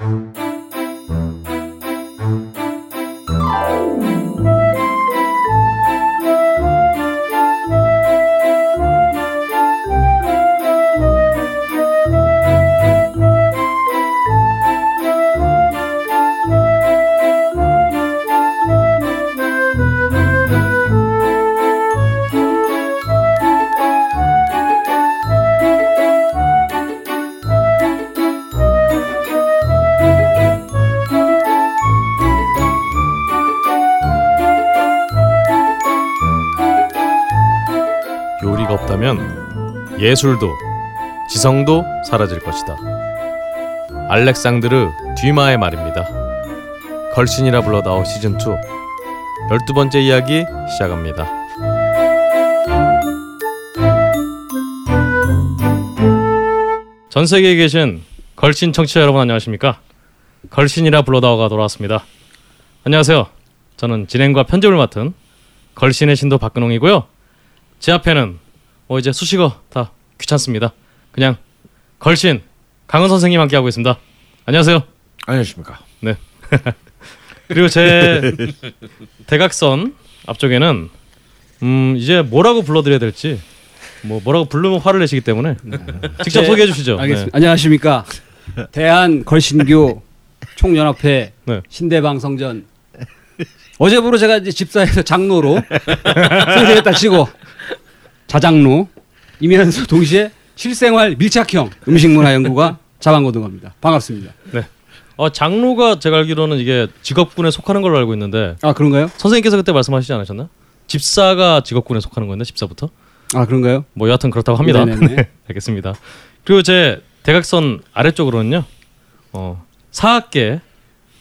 요리 예술도 지성도 사라질 것이다. 알렉상드르 듀마의 말입니다. 걸신이라 불러다오 시즌 2 열두 번째 이야기 시작합니다. 전 세계에 계신 걸신 청취자 여러분 안녕하십니까? 걸신이라 불러다오가 돌아왔습니다. 안녕하세요. 저는 진행과 편집을 맡은 걸신의 신도 박근홍이고요. 제 앞에는 뭐 이제 수식어 다 귀찮습니다. 그냥 걸신 강은 선생님 함께 하고 있습니다. 안녕하세요. 안녕하십니까. 그리고 제 대각선 앞쪽에는 음 이제 뭐라고 불러드려야 될지 뭐 뭐라고 부르면 화를 내시기 때문에 직접 네, 소개해 주시죠. 알겠습니다. 안녕하십니까. 대한 걸신교 총연합회 네. 신대방 성전 어제부로 제가 이제 집사에서 장로로 선생했다 치고 자장로 이면서 동시에 실생활 밀착형 음식문화 연구가 자방고등어입니다. 반갑습니다. 어, 장로가 제가 알기로는 이게 직업군에 속하는 걸로 알고 있는데 아 그런가요? 선생님께서 그때 말씀하시지 않으셨나? 집사가 직업군에 속하는 건데 집사부터? 아 그런가요? 뭐 여하튼 그렇다고 합니다. 네네네. 알겠습니다. 그리고 제 대각선 아래쪽으로는요. 어, 사학계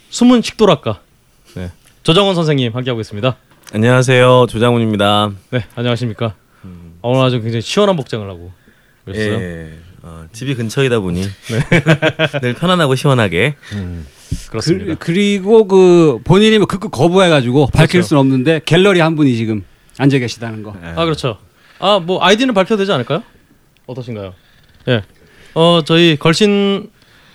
숨은 식도락가 네. 조정원 선생님 함께하고 있습니다. 안녕하세요 조장훈입니다. 네, 안녕하십니까? 아, 오늘 아주 굉장히 시원한 복장을 하고 오셨어요. 예, 어, 집이 근처이다 보니 늘 편안하고 시원하게 그렇습니다. 그, 리고그 본인이 뭐 극극 거부해가지고 밝힐 그렇죠. 수는 없는데 갤러리 한 분이 지금 앉아 계시다는 거. 아 그렇죠. 아 뭐 아이디는 밝혀도 되지 않을까요? 어떠신가요? 예. 어 저희 걸신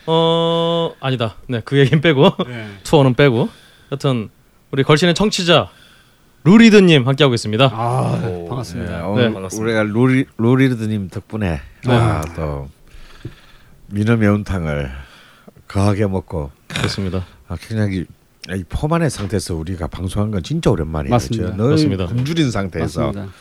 어 아니다. 네 그 얘기는 빼고 네. 투어는 빼고 여튼 우리 걸신의 청취자 루리드님 함께하고 있습니다. 아 예, 반갑습니다. 오늘 네, 반갑습니다. 우리가 로리 로리드님 덕분에 아, 또 민어 매운탕을 거하게 먹고 그렇습니다. 아, 굉장히 이 포만의 상태에서 우리가 방송한 건 진짜 오랜만이에요. 맞습니다. 늘 맞습니다. 굶주린 상태에서 맞습니다.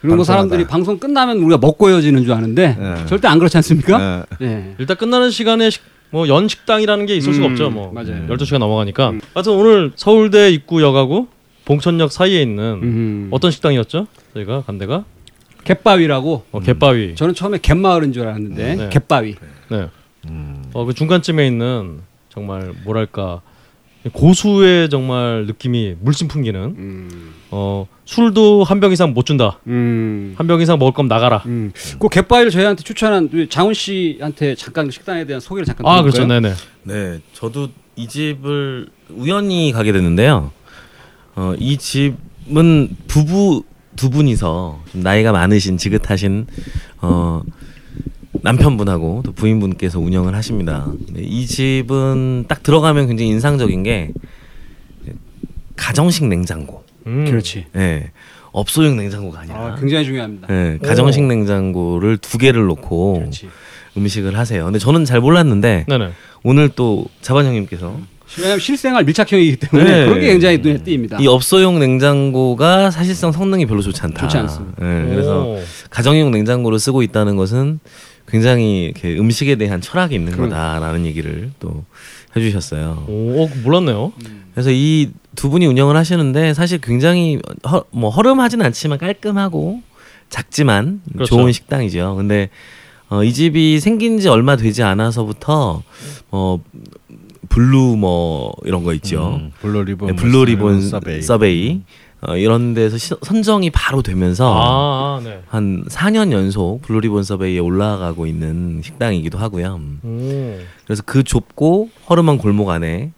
그리고 뭐. 사람들이 방송 끝나면 우리가 먹고 헤어지는 줄 아는데 네. 절대 안 그렇지 않습니까? 예. 네. 일단 끝나는 시간에 뭐 연식당이라는 게 있을 수가 음, 없죠. 뭐 맞아요. 12시가 넘어가니까. 하여튼 오늘 서울대 입구역하고 봉천역 사이에 있는 음. 어떤 식당이었죠? 저희가 간 데가 갯바위라고 어, 갯바위. 저는 처음에 갯마을인 줄 알았는데 네. 갯바위. 네. 음. 어, 그 중간쯤에 있는 정말 뭐랄까 고수의 정말 느낌이 물씬 풍기는 음. 어 술도 한 병 이상 못 준다. 음. 한 병 이상 먹을 거면 나가라. 음. 그 갯바위를 저희한테 추천한 장훈 씨한테 잠깐 식당에 대한 소개를 잠깐 아 드릴까요? 그렇죠, 네네. 네 저도 이 집을 우연히 가게 됐는데요. 어, 이 집은 부부 두 분이서 좀 나이가 많으신 지긋하신 어, 남편분하고 또 부인분께서 운영을 하십니다. 네, 이 집은 딱 들어가면 굉장히 인상적인 게 가정식 냉장고. 음. 그렇지. 예. 업소용 냉장고가 아니라 아, 굉장히 중요합니다. 예, 가정식 냉장고를 두 개를 놓고 그렇지. 음식을 하세요. 근데 저는 잘 몰랐는데 네네. 오늘 또 자반 형님께서 왜냐하면 실생활 밀착형이기 때문에 네. 그런 게 굉장히 눈에 띄입니다. 이 업소용 냉장고가 사실상 성능이 별로 좋지 않다. 좋지 않습니다. 예, 그래서 오. 가정용 냉장고를 쓰고 있다는 것은 굉장히 이렇게 음식에 대한 철학이 있는 그럼. 거다라는 얘기를 또 해주셨어요. 오, 어, 몰랐네요. 그래서 이 두 분이 운영을 하시는데 사실 굉장히 허, 뭐 허름하진 않지만 깔끔하고 작지만 그렇죠. 좋은 식당이죠. 근데 어, 이 집이 생긴 지 얼마 되지 않아서부터 어 Blue 뭐 이런 거 있죠. 음, Blue Ribbon, 네, Blue Ribbon Survey. Survey, 어, 이런 데서 시- 선정이 바로 되면서 아, 아, 네. 한 4년 연속 Blue Ribbon Survey에 올라가고 있는 식당이기도 하고요. 음. 오. 그래서 그 좁고 허름한 골목 안에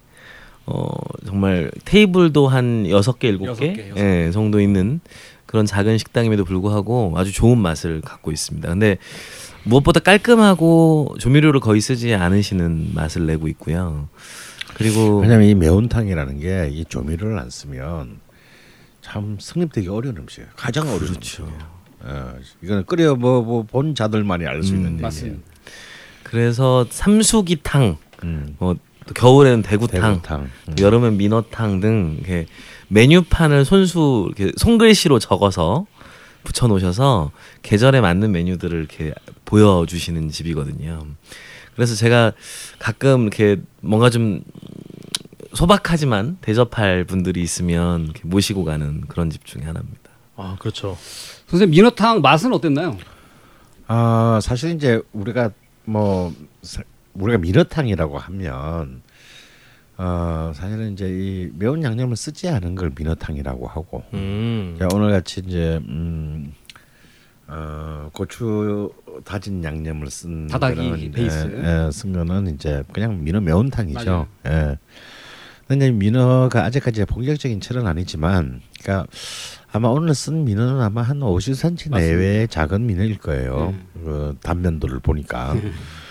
어 정말 테이블도 한 여섯 개 일곱 개 예, 정도 있는 그런 작은 식당임에도 불구하고 아주 좋은 맛을 갖고 있습니다. 근데 무엇보다 깔끔하고 조미료를 거의 쓰지 않으시는 맛을 내고 있고요. 그리고 왜냐면 이 매운탕이라는 게 이 조미료를 안 쓰면 참 성립되기 어려운 음식이에요. 가장 어려운 음식이에요. 어, 이거는 끓여 뭐본 자들만이 알수 있는. 맞습니다. 그래서 삼수기탕, 음. 뭐또 겨울에는 대구탕, 대구탕. 음. 또 여름엔 민어탕 등 이렇게 메뉴판을 손수 이렇게 손글씨로 적어서 붙여 놓으셔서 계절에 맞는 메뉴들을 이렇게 보여주시는 집이거든요. 그래서 제가 가끔 이렇게 뭔가 좀 소박하지만 대접할 분들이 있으면 이렇게 모시고 가는 그런 집 중에 하나입니다. 아 그렇죠. 선생님 민어탕 맛은 어땠나요? 아 사실 이제 우리가 뭐 사- 우리가 민어탕이라고 하면 어 사실은 이제 이 매운 양념을 쓰지 않은 걸 민어탕이라고 하고 음. 자, 오늘 같이 이제 음, 어, 고추 다진 양념을 쓴 다다기 거는, 베이스. 예, 예, 쓴 거는 이제 그냥 민어 매운탕이죠. 맞아요. 예. 근데 민어가 아직까지 본격적인 철은 아니지만, 그러니까 아마 오늘 쓴 민어는 아마 한 50cm 내외의 작은 민어일 거예요. 네. 그 단면도를 보니까.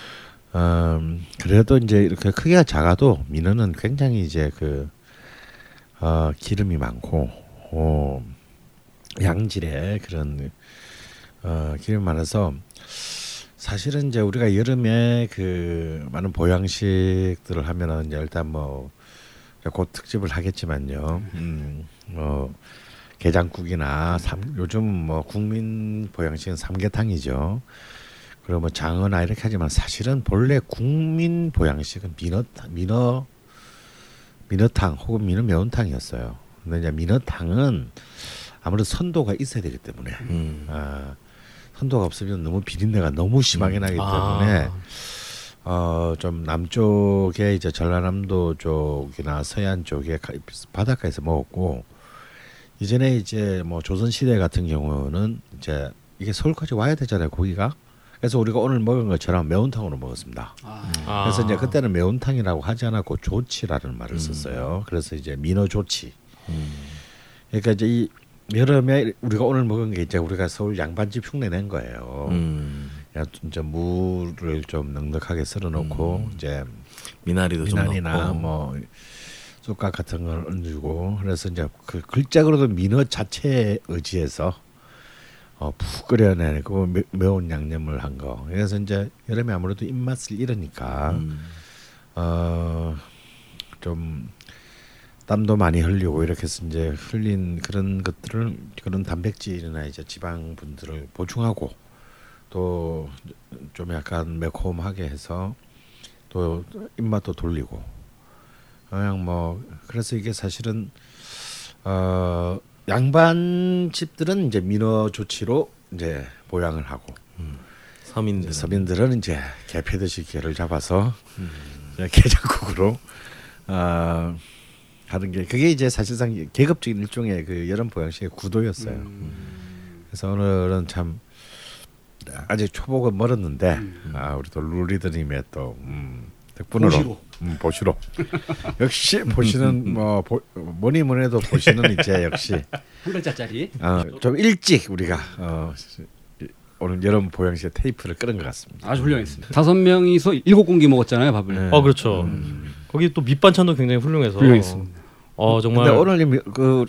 음, 그래도 이제 이렇게 크기가 작아도 민어는 굉장히 이제 그 어, 기름이 많고 어, 양질의 그런 어, 기름 많아서 사실은 이제 우리가 여름에 그 많은 보양식들을 하면은 이제 일단 뭐 곧 특집을 하겠지만요. 음, 뭐 게장국이나 삼, 요즘 뭐 국민 보양식은 삼계탕이죠. 그리고 뭐 장어나 이렇게 하지만 사실은 본래 국민 보양식은 민어 민어 민어탕 혹은 민어 매운탕이었어요. 근데 이제 민어탕은 아무래도 선도가 있어야 되기 때문에 음. 아, 선도가 없으면 너무 비린내가 너무 심하게 나기 아. 때문에 어좀 남쪽에 이제 전라남도 쪽이나 서해안 쪽에 가- 바닷가에서 먹었고 이전에 이제 뭐 조선 시대 같은 경우는 이제 이게 서울까지 와야 되잖아요 고기가 그래서 우리가 오늘 먹은 것처럼 매운탕으로 먹었습니다. 아, 아. 그래서 이제 그때는 매운탕이라고 하지 않았고 조치라는 말을 음. 썼어요. 그래서 이제 민어 조치. 음. 그러니까 이제 이 여름에 우리가 오늘 먹은 게 이제 우리가 서울 양반집 흉내 낸 거예요. 음. 야, 이제 물을 좀 넉넉하게 썰어놓고 이제 미나리도 좀 미나리나 넣고 뭐 쑥갓 같은 걸 얹고 그래서 이제 그 글자로도 민어 자체에 의지해서 어, 푹 끓여내고 매, 매운 양념을 한 거. 그래서 이제 여름에 아무래도 입맛을 잃으니까 음. 어 좀 땀도 많이 흘리고 이렇게 해서 이제 흘린 그런 것들을 그런 단백질이나 이제 지방 분들을 보충하고 또 좀 약간 매콤하게 해서 또 입맛도 돌리고 그냥 뭐 그래서 이게 사실은 어 양반 집들은 이제 민어 조치로 이제 보양을 하고 서민들 서민들은 이제 개패듯이 개를 잡아서 이제 게장국으로 아 하는 게 그게 이제 사실상 계급적인 일종의 그 여름 보양식의 구도였어요. 그래서 오늘은 참 아직 초복은 멀었는데 아 우리 또 룰리드님의 또 음, 덕분으로 보시로. 음, 보시로 역시 보시는 뭐 보, 뭐니 뭐니 해도 보시는 이제 역시 한 글자짜리. 어, 좀 일찍 우리가 어, 오늘 여름 보양식 테이프를 끄는 것 같습니다. 아주 훌륭했습니다. 다섯 명이서 일곱 공기 먹었잖아요 밥을. 네. 어 그렇죠. 거기 또 밑반찬도 굉장히 훌륭해서. 훌륭했습니다. 어 정말. 근데 오늘 그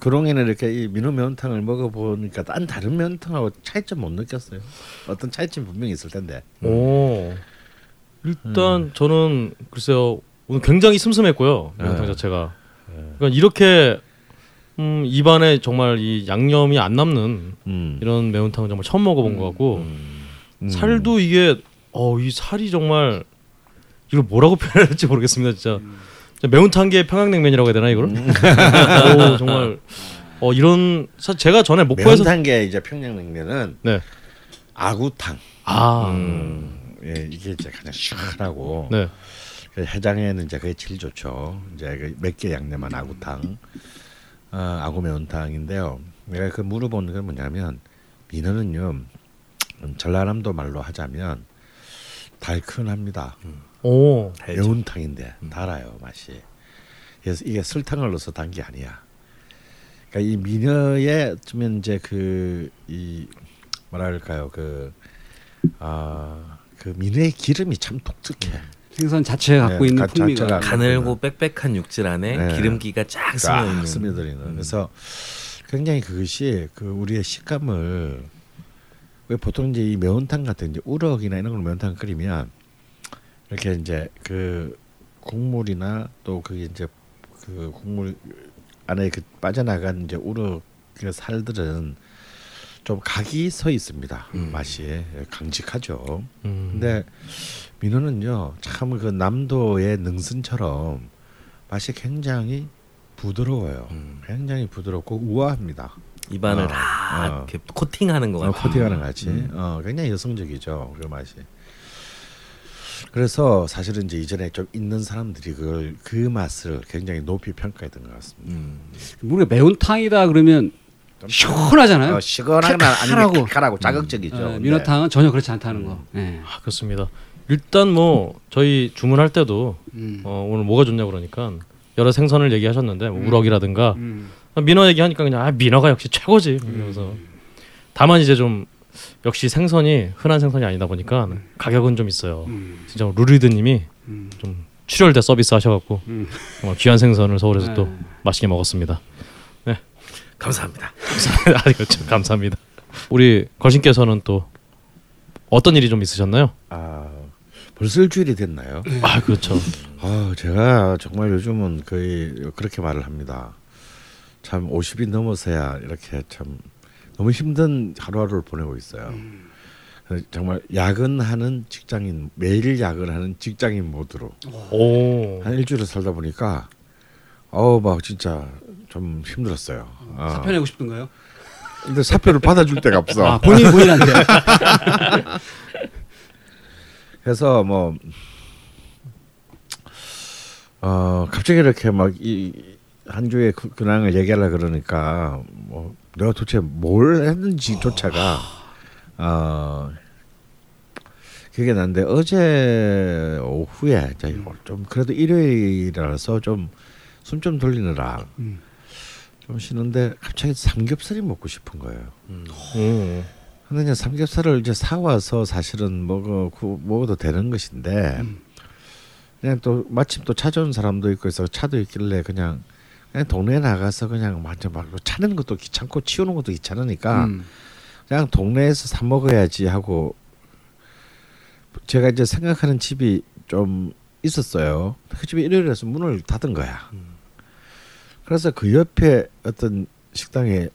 그동에는 이렇게 이 민어 매운탕을 먹어보니까 딴 다른 매운탕하고 차이점 못 느꼈어요. 어떤 차이점 분명히 있을 텐데. 오. 일단 저는 글쎄요 오늘 굉장히 슴슴했고요 매운탕 네. 자체가. 그러니까 이렇게 음, 입안에 정말 이 양념이 안 남는 음. 이런 매운탕은 정말 처음 먹어본 것 같고 음. 살도 이게 어 이 살이 정말 이걸 뭐라고 표현해야 될지 모르겠습니다 진짜. 진짜 매운탕계 평양냉면이라고 해야 되나 이걸? 오, 정말 어 이런 사실 제가 전에 목포에서 매운탕계 이제 평양냉면은 네. 아구탕. 아 음. 예, 이게 이제 가장 시원하고 네. 그 해장에는 이제 그게 제일 좋죠. 이제 그 맵게 양념한 아구탕, 어, 아구 매운탕인데요. 내가 그 물어본 건 뭐냐면 민어는요 음, 전라남도 말로 하자면 달큰합니다. 오. 달죠. 매운탕인데 달아요 맛이. 그래서 이게 설탕을 넣어서 단 게 아니야. 그러니까 이 민어에 좀 이제 그 이 뭐랄까요 그 아 그 민어의 기름이 참 독특해. 생선 자체가 갖고 네, 있는 가- 풍미가 자체가- 가늘고 빽빽한 육질 안에 네. 기름기가 쫙 스며 쫙 있는. 스며들리는. 그래서 굉장히 그것이 그 우리의 식감을 왜 보통 이제 이 매운탕 같은 이제 우럭이나 이런 걸 매운탕 끓이면 이렇게 이제 그 국물이나 또 그게 이제 그 국물 안에 그 빠져나간 이제 우럭 그 살들은 좀 각이 서 있습니다. 음. 맛이 강직하죠. 음. 근데 민어는요 참 그 남도의 능선처럼 맛이 굉장히 부드러워요. 음. 굉장히 부드럽고 우아합니다. 입안을 어, 다 어. 이렇게 코팅하는 것 어, 같아요. 코팅하는 같이 음. 어, 굉장히 여성적이죠 그 맛이. 그래서 사실은 이제 이전에 좀 있는 사람들이 그걸 그 맛을 굉장히 높이 평가했던 것 같습니다. 음. 우리가 매운탕이다 그러면 시원하잖아요. 어, 시원하거나. 아니면 칼칼하고 자극적이죠. 어, 네. 민어탕은 전혀 그렇지 않다는 거. 네. 아, 그렇습니다. 일단 뭐 저희 주문할 때도 음. 어, 오늘 뭐가 좋냐 그러니까 여러 생선을 얘기하셨는데 뭐 우럭이라든가 음. 민어 얘기하니까 그냥 아, 민어가 역시 최고지 이러면서 다만 이제 좀 역시 생선이 흔한 생선이 아니다 보니까 가격은 좀 있어요. 음. 진짜 루리드님이 음. 좀 출혈대 서비스 하셔갖고 음. 정말 귀한 생선을 서울에서 또 네. 맛있게 먹었습니다. 감사합니다. 아 그렇죠. 감사합니다. 우리 걸신께서는 또 어떤 일이 좀 있으셨나요? 아 벌써 일주일이 됐나요? 아 그렇죠. 아 제가 정말 요즘은 거의 그렇게 말을 합니다. 참 50이 넘어서야 이렇게 참 너무 힘든 하루하루를 보내고 있어요. 정말 야근하는 직장인 매일 야근하는 직장인 모드로 오. 한 일주일을 살다 보니까 어우 막 진짜 좀 힘들었어요. 어. 사표 내고 싶은가요? 근데 사표를 받아줄 데가 없어. 아, 본인 본인한테. 그래서 뭐 어, 갑자기 이렇게 막 이 한 주의 그- 근황을 얘기하려 그러니까 뭐 내가 도대체 뭘 했는지조차가 어 그게 난데 어제 오후에 좀 그래도 일요일이라서 좀 숨좀 돌리느라 음. 좀 쉬는데 갑자기 삼겹살이 먹고 싶은 거예요. 오. 근데 이제 삼겹살을 이제 사 와서 사실은 먹어 구, 먹어도 되는 것인데 음. 그냥 또 마침 또 찾아온 사람도 있고 해서 차도 있길래 그냥 그냥 동네에 나가서 그냥 완전 막 차는 것도 귀찮고 치우는 것도 귀찮으니까 음. 그냥 동네에서 사 먹어야지 하고 제가 이제 생각하는 집이 좀 있었어요. 그 집이 일요일에서 문을 닫은 거야. 그래서 그 옆에 어떤 식당에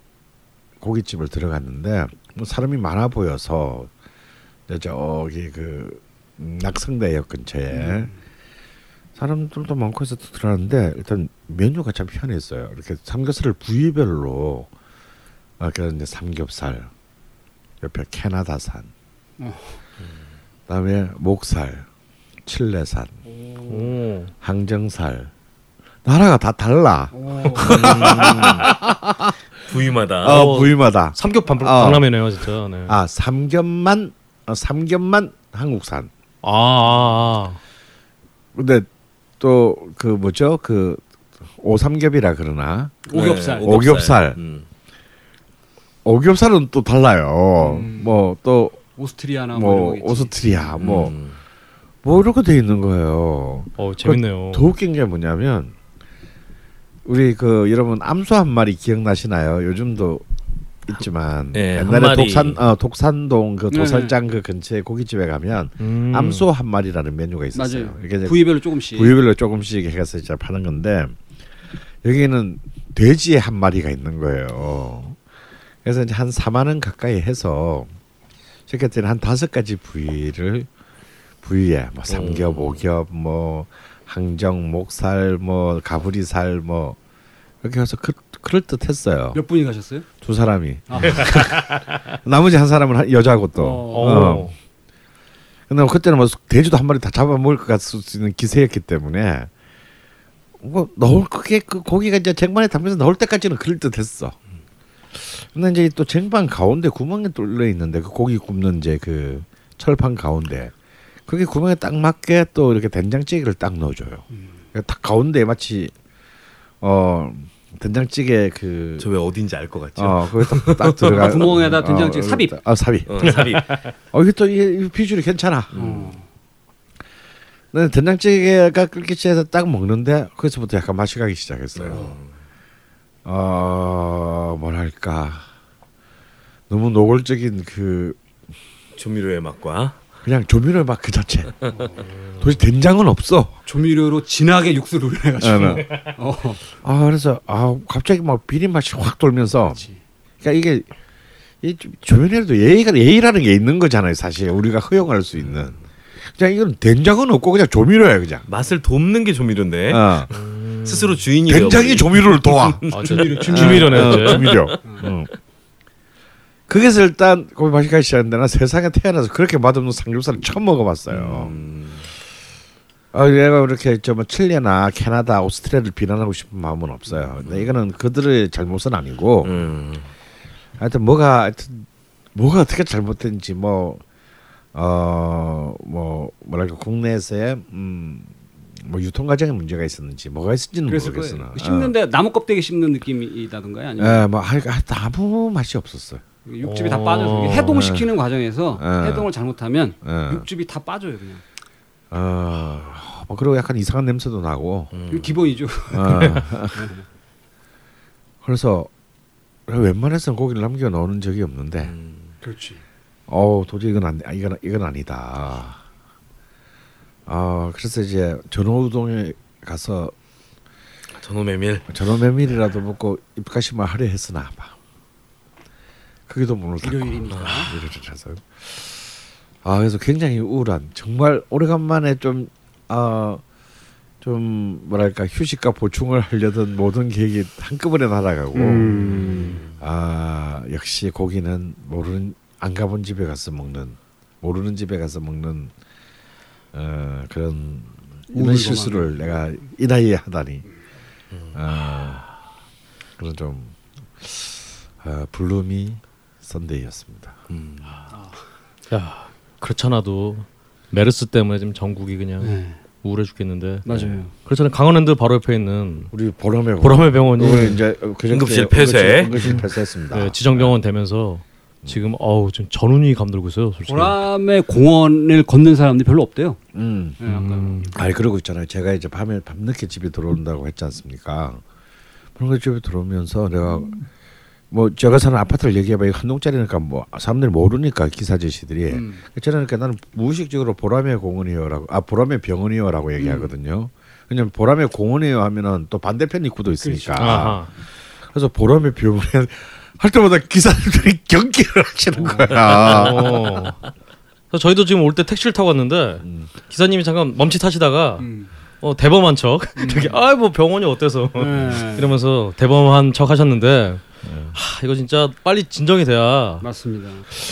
고깃집을 들어갔는데 뭐 사람이 많아 보여서 저기 그 음, 낙성대역 근처에 사람들도 많고 해서 들어갔는데 일단 메뉴가 참 희한했어요. 이렇게 삼겹살을 부위별로 아, 그 이제 삼겹살 옆에 캐나다산, 어. 그다음에 목살, 칠레산, 오. 항정살 나라가 다 달라. 부위마다 어, 부위마다. 삼겹 반 어. 박람회네요 진짜. 네. 아, 아 삼겹만 어, 삼겹만 한국산. 아, 아. 근데 또 그 뭐죠 그 오삼겹이라 그러나 오겹살. 네, 오겹살. 음. 오겹살은 또 달라요. 음. 뭐또 오스트리아나 뭐 뭐. 오스트리아 뭐뭐 음. 이렇게 돼 있는 거예요. 어 재밌네요. 더 웃긴 게 뭐냐면 우리 그 여러분 암소 한 마리 기억나시나요? 요즘도 있지만 네, 한 옛날에. 독산 어, 독산동 그 네, 도살장 그 근처에 고깃집에 가면 음. 암소 한 마리라는 메뉴가 있었어요. 맞아요. 이게 부위별로 조금씩. 부위별로 조금씩 해서 이제 파는 건데 여기는 돼지 한 마리가 있는 거예요. 그래서 이제 한 4만 원 가까이 해서 때는 한 다섯 가지 부위를 부위에 뭐 삼겹, 오. 오겹, 뭐 항정, 목살, 뭐 가브리살 뭐 이렇게 해서 그, 그럴 듯했어요. 몇 분이 가셨어요? 두 사람이 아. 나머지 한 사람은 한- 여자고 또. 어. 어. 근데 그때는 뭐 돼지도 한 마리 다 잡아 먹을 것 같은 기세였기 때문에 뭐 넣을 그게 그 고기가 이제 쟁반에 담겨서 넣을 때까지는 그럴 듯했어. 근데 이제 또 쟁반 가운데 구멍이 뚫려 있는데 그 고기 굽는 이제 그 철판 가운데 그게 구멍에 딱 맞게 또 이렇게 된장찌개를 딱 넣어줘요. 그러니까 딱 가운데 마치 어 된장찌개 그 저 왜 어딘지 알 것 같죠? 어, 거기 딱, 딱 들어가. 구멍에다 된장찌개 어, 삽입. 아, 삽입. 어, 삽입. 어, 이게 또 이게 비주얼이 괜찮아. 어. 난 된장찌개가 끓기 시작해서 딱 먹는데 거기서부터 약간 맛이 가기 시작했어요. 어, 뭐랄까 너무 노골적인 그 조미료의 맛과 그냥 조미료 맛 그 자체. 도대체 된장은 없어. 조미료로 진하게 육수를 우려해가지고. 네, 어. 아 그래서 아 갑자기 막 비린 맛이 확 돌면서 그렇지. 그러니까 이게 이 조면에도 예의가 예의라는 게 있는 거잖아요. 사실 우리가 허용할 수 있는. 그냥 이건 된장은 없고 그냥 조미료야 그냥. 맛을 돕는 게 조미료인데 어. 스스로 주인이 된장이 되어버린. 조미료를 도와. 아, 주미료, 주- 주미료네. 어. 조미료. 응. 거기서 일단 고기 맛이 가기 시작했는데 나 세상에 태어나서 그렇게 맛없는 삼겹살을 처음 먹어봤어요. 음, 아, 내가 이렇게 저뭐 칠레나 캐나다, 오스트리아를 비난하고 싶은 마음은 없어요. 근데 이거는 그들의 잘못은 아니고 음. 하여튼 뭐가 하여튼 뭐가 어떻게 잘못된지 뭐 어, 뭐 뭐랄까 국내에서의 음, 뭐 유통 과정에 문제가 있었는지 뭐가 있었는지는 모르겠으나. 씹는데 나무 껍데기 씹는 느낌이다던가요? 아니면 예, 뭐 하- 하여튼 아무 맛이 없었어요. 육즙이 다 어. 빠져서 이게 해동시키는 과정에서 예. 해동을 잘못하면 예. 육즙이 다 빠져요 그냥. 어, 뭐 그리고 약간 이상한 냄새도 나고. 이거 기본이죠. 어. 그래서 웬만해서는 고기를 남겨 놓는 적이 없는데, 음. 그렇지. 어 도저히 이건 안 돼. 아, 이건 이건 아니다. 아 그래서 이제 전어우동에 가서 전어 메밀. 전어 메밀이라도 먹고 입가심을 하려 했으나 봐. 거기도 문을 닫고 일요일이니까. 일요일이라서. 아 그래서 굉장히 우울한 정말 오래간만에 좀 아. 좀 뭐랄까 휴식과 보충을 하려던 모든 계획이 한꺼번에 날아가고 음. 아 역시 고기는 모르는 안 가본 집에 가서 먹는 모르는 집에 가서 먹는 어 그런 이런 실수를 내가 이 나이에 하다니 아 그런 좀 아, gloomy Sunday였습니다. 음. 야 그렇잖아도 메르스 때문에 지금 전국이 그냥 네. 우울해 죽겠는데. 맞아요. 그렇잖아요. 강원랜드 바로 옆에 있는 우리 보라매 보라매 병원이 오늘 이제 응급실 폐쇄. 응급실, 폐쇄했습니다. 네, 지정병원 되면서 지금 어우 지금 전운이 감돌고 있어요. 솔직히. 보람의 공원을 걷는 사람들이 별로 없대요. 음. 네. 음, 아니 그러고 있잖아요. 제가 이제 밤에 밤늦게 집에 들어온다고 했지 않습니까? 그런 거 집에 들어오면서 내가 뭐 제가 사는 아파트를 얘기해봐 이거 한 동짜리니까 뭐 사람들이 모르니까 기사 제시들이 음. 저는 그러니까 나는 무의식적으로 보람의 공원이요라고 아 보람의 병원이요라고 얘기하거든요. 왜냐면 보람의 공원이요 하면은 또 반대편 입구도 있으니까 아하. 그래서 보람의 병원에 할 때마다 기사들이 경기를 하시는 거야. 어. 그래서 저희도 지금 올 때 택시를 타고 왔는데 음. 기사님이 잠깐 멈칫하시다가 음. 어, 대범한 척 되게 아뭐 병원이 어때서 네. 이러면서 대범한 척 하셨는데 하, 이거 진짜 빨리 진정이 돼야 맞습니다.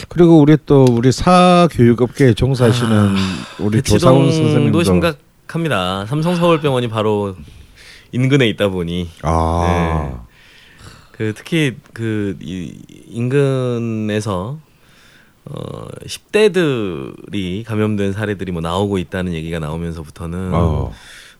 그리고 우리 또 우리 사교육업계에 종사하시는 우리 조사원 대치동도 선생님도 심각합니다. 삼성 서울병원이 바로 인근에 있다 보니 아그 특히 그 이, 인근에서 어 10대들이 감염된 사례들이 뭐 나오고 있다는 얘기가 나오면서부터는 어,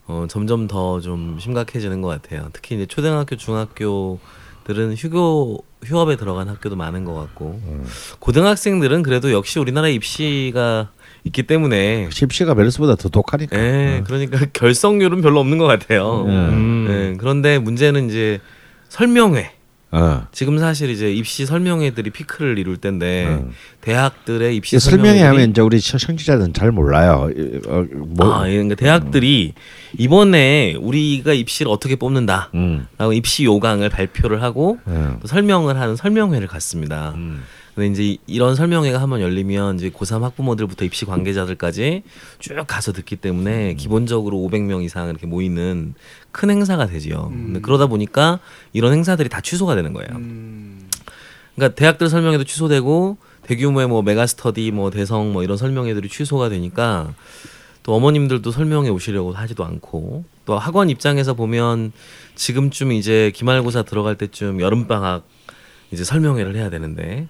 어. 점점 더 좀 심각해지는 것 같아요. 특히 이제 초등학교, 중학교 들은 휴교 휴업에 들어간 학교도 많은 것 같고 음. 고등학생들은 그래도 역시 우리나라 입시가 있기 때문에 십시가 메르스보다 더 독하니까. 예, 그러니까 결석률은 별로 없는 것 같아요. 음. 음. 예, 그런데 문제는 이제 설명회. 어. 지금 사실 이제 입시 설명회들이 피크를 이룰 때인데 음. 대학들의 입시 이 설명회 하면 이제 우리 청취자들은 잘 몰라요. 이- 어, 뭐, 아, 예, 그러니까 대학들이 이번에 우리가 입시를 어떻게 뽑는다라고 음, 입시 요강을 발표를 하고 음, 또 설명을 하는 설명회를 갔습니다. 음. 근데 이제 이- 이런 설명회가 한번 열리면 이제 고3 학부모들부터 입시 관계자들까지 쭉 가서 듣기 때문에 기본적으로 500명 이상 이렇게 모이는 큰 행사가 되지요. 근데 그러다 보니까 이런 행사들이 다 취소가 되는 거예요. 음. 그러니까 대학들 설명회도 취소되고 대규모의 뭐 메가스터디 뭐 대성 뭐 이런 설명회들이 취소가 되니까 또 어머님들도 설명회 오시려고 하지도 않고 또 학원 입장에서 보면 지금쯤 이제 기말고사 들어갈 때쯤 여름 방학 이제 설명회를 해야 되는데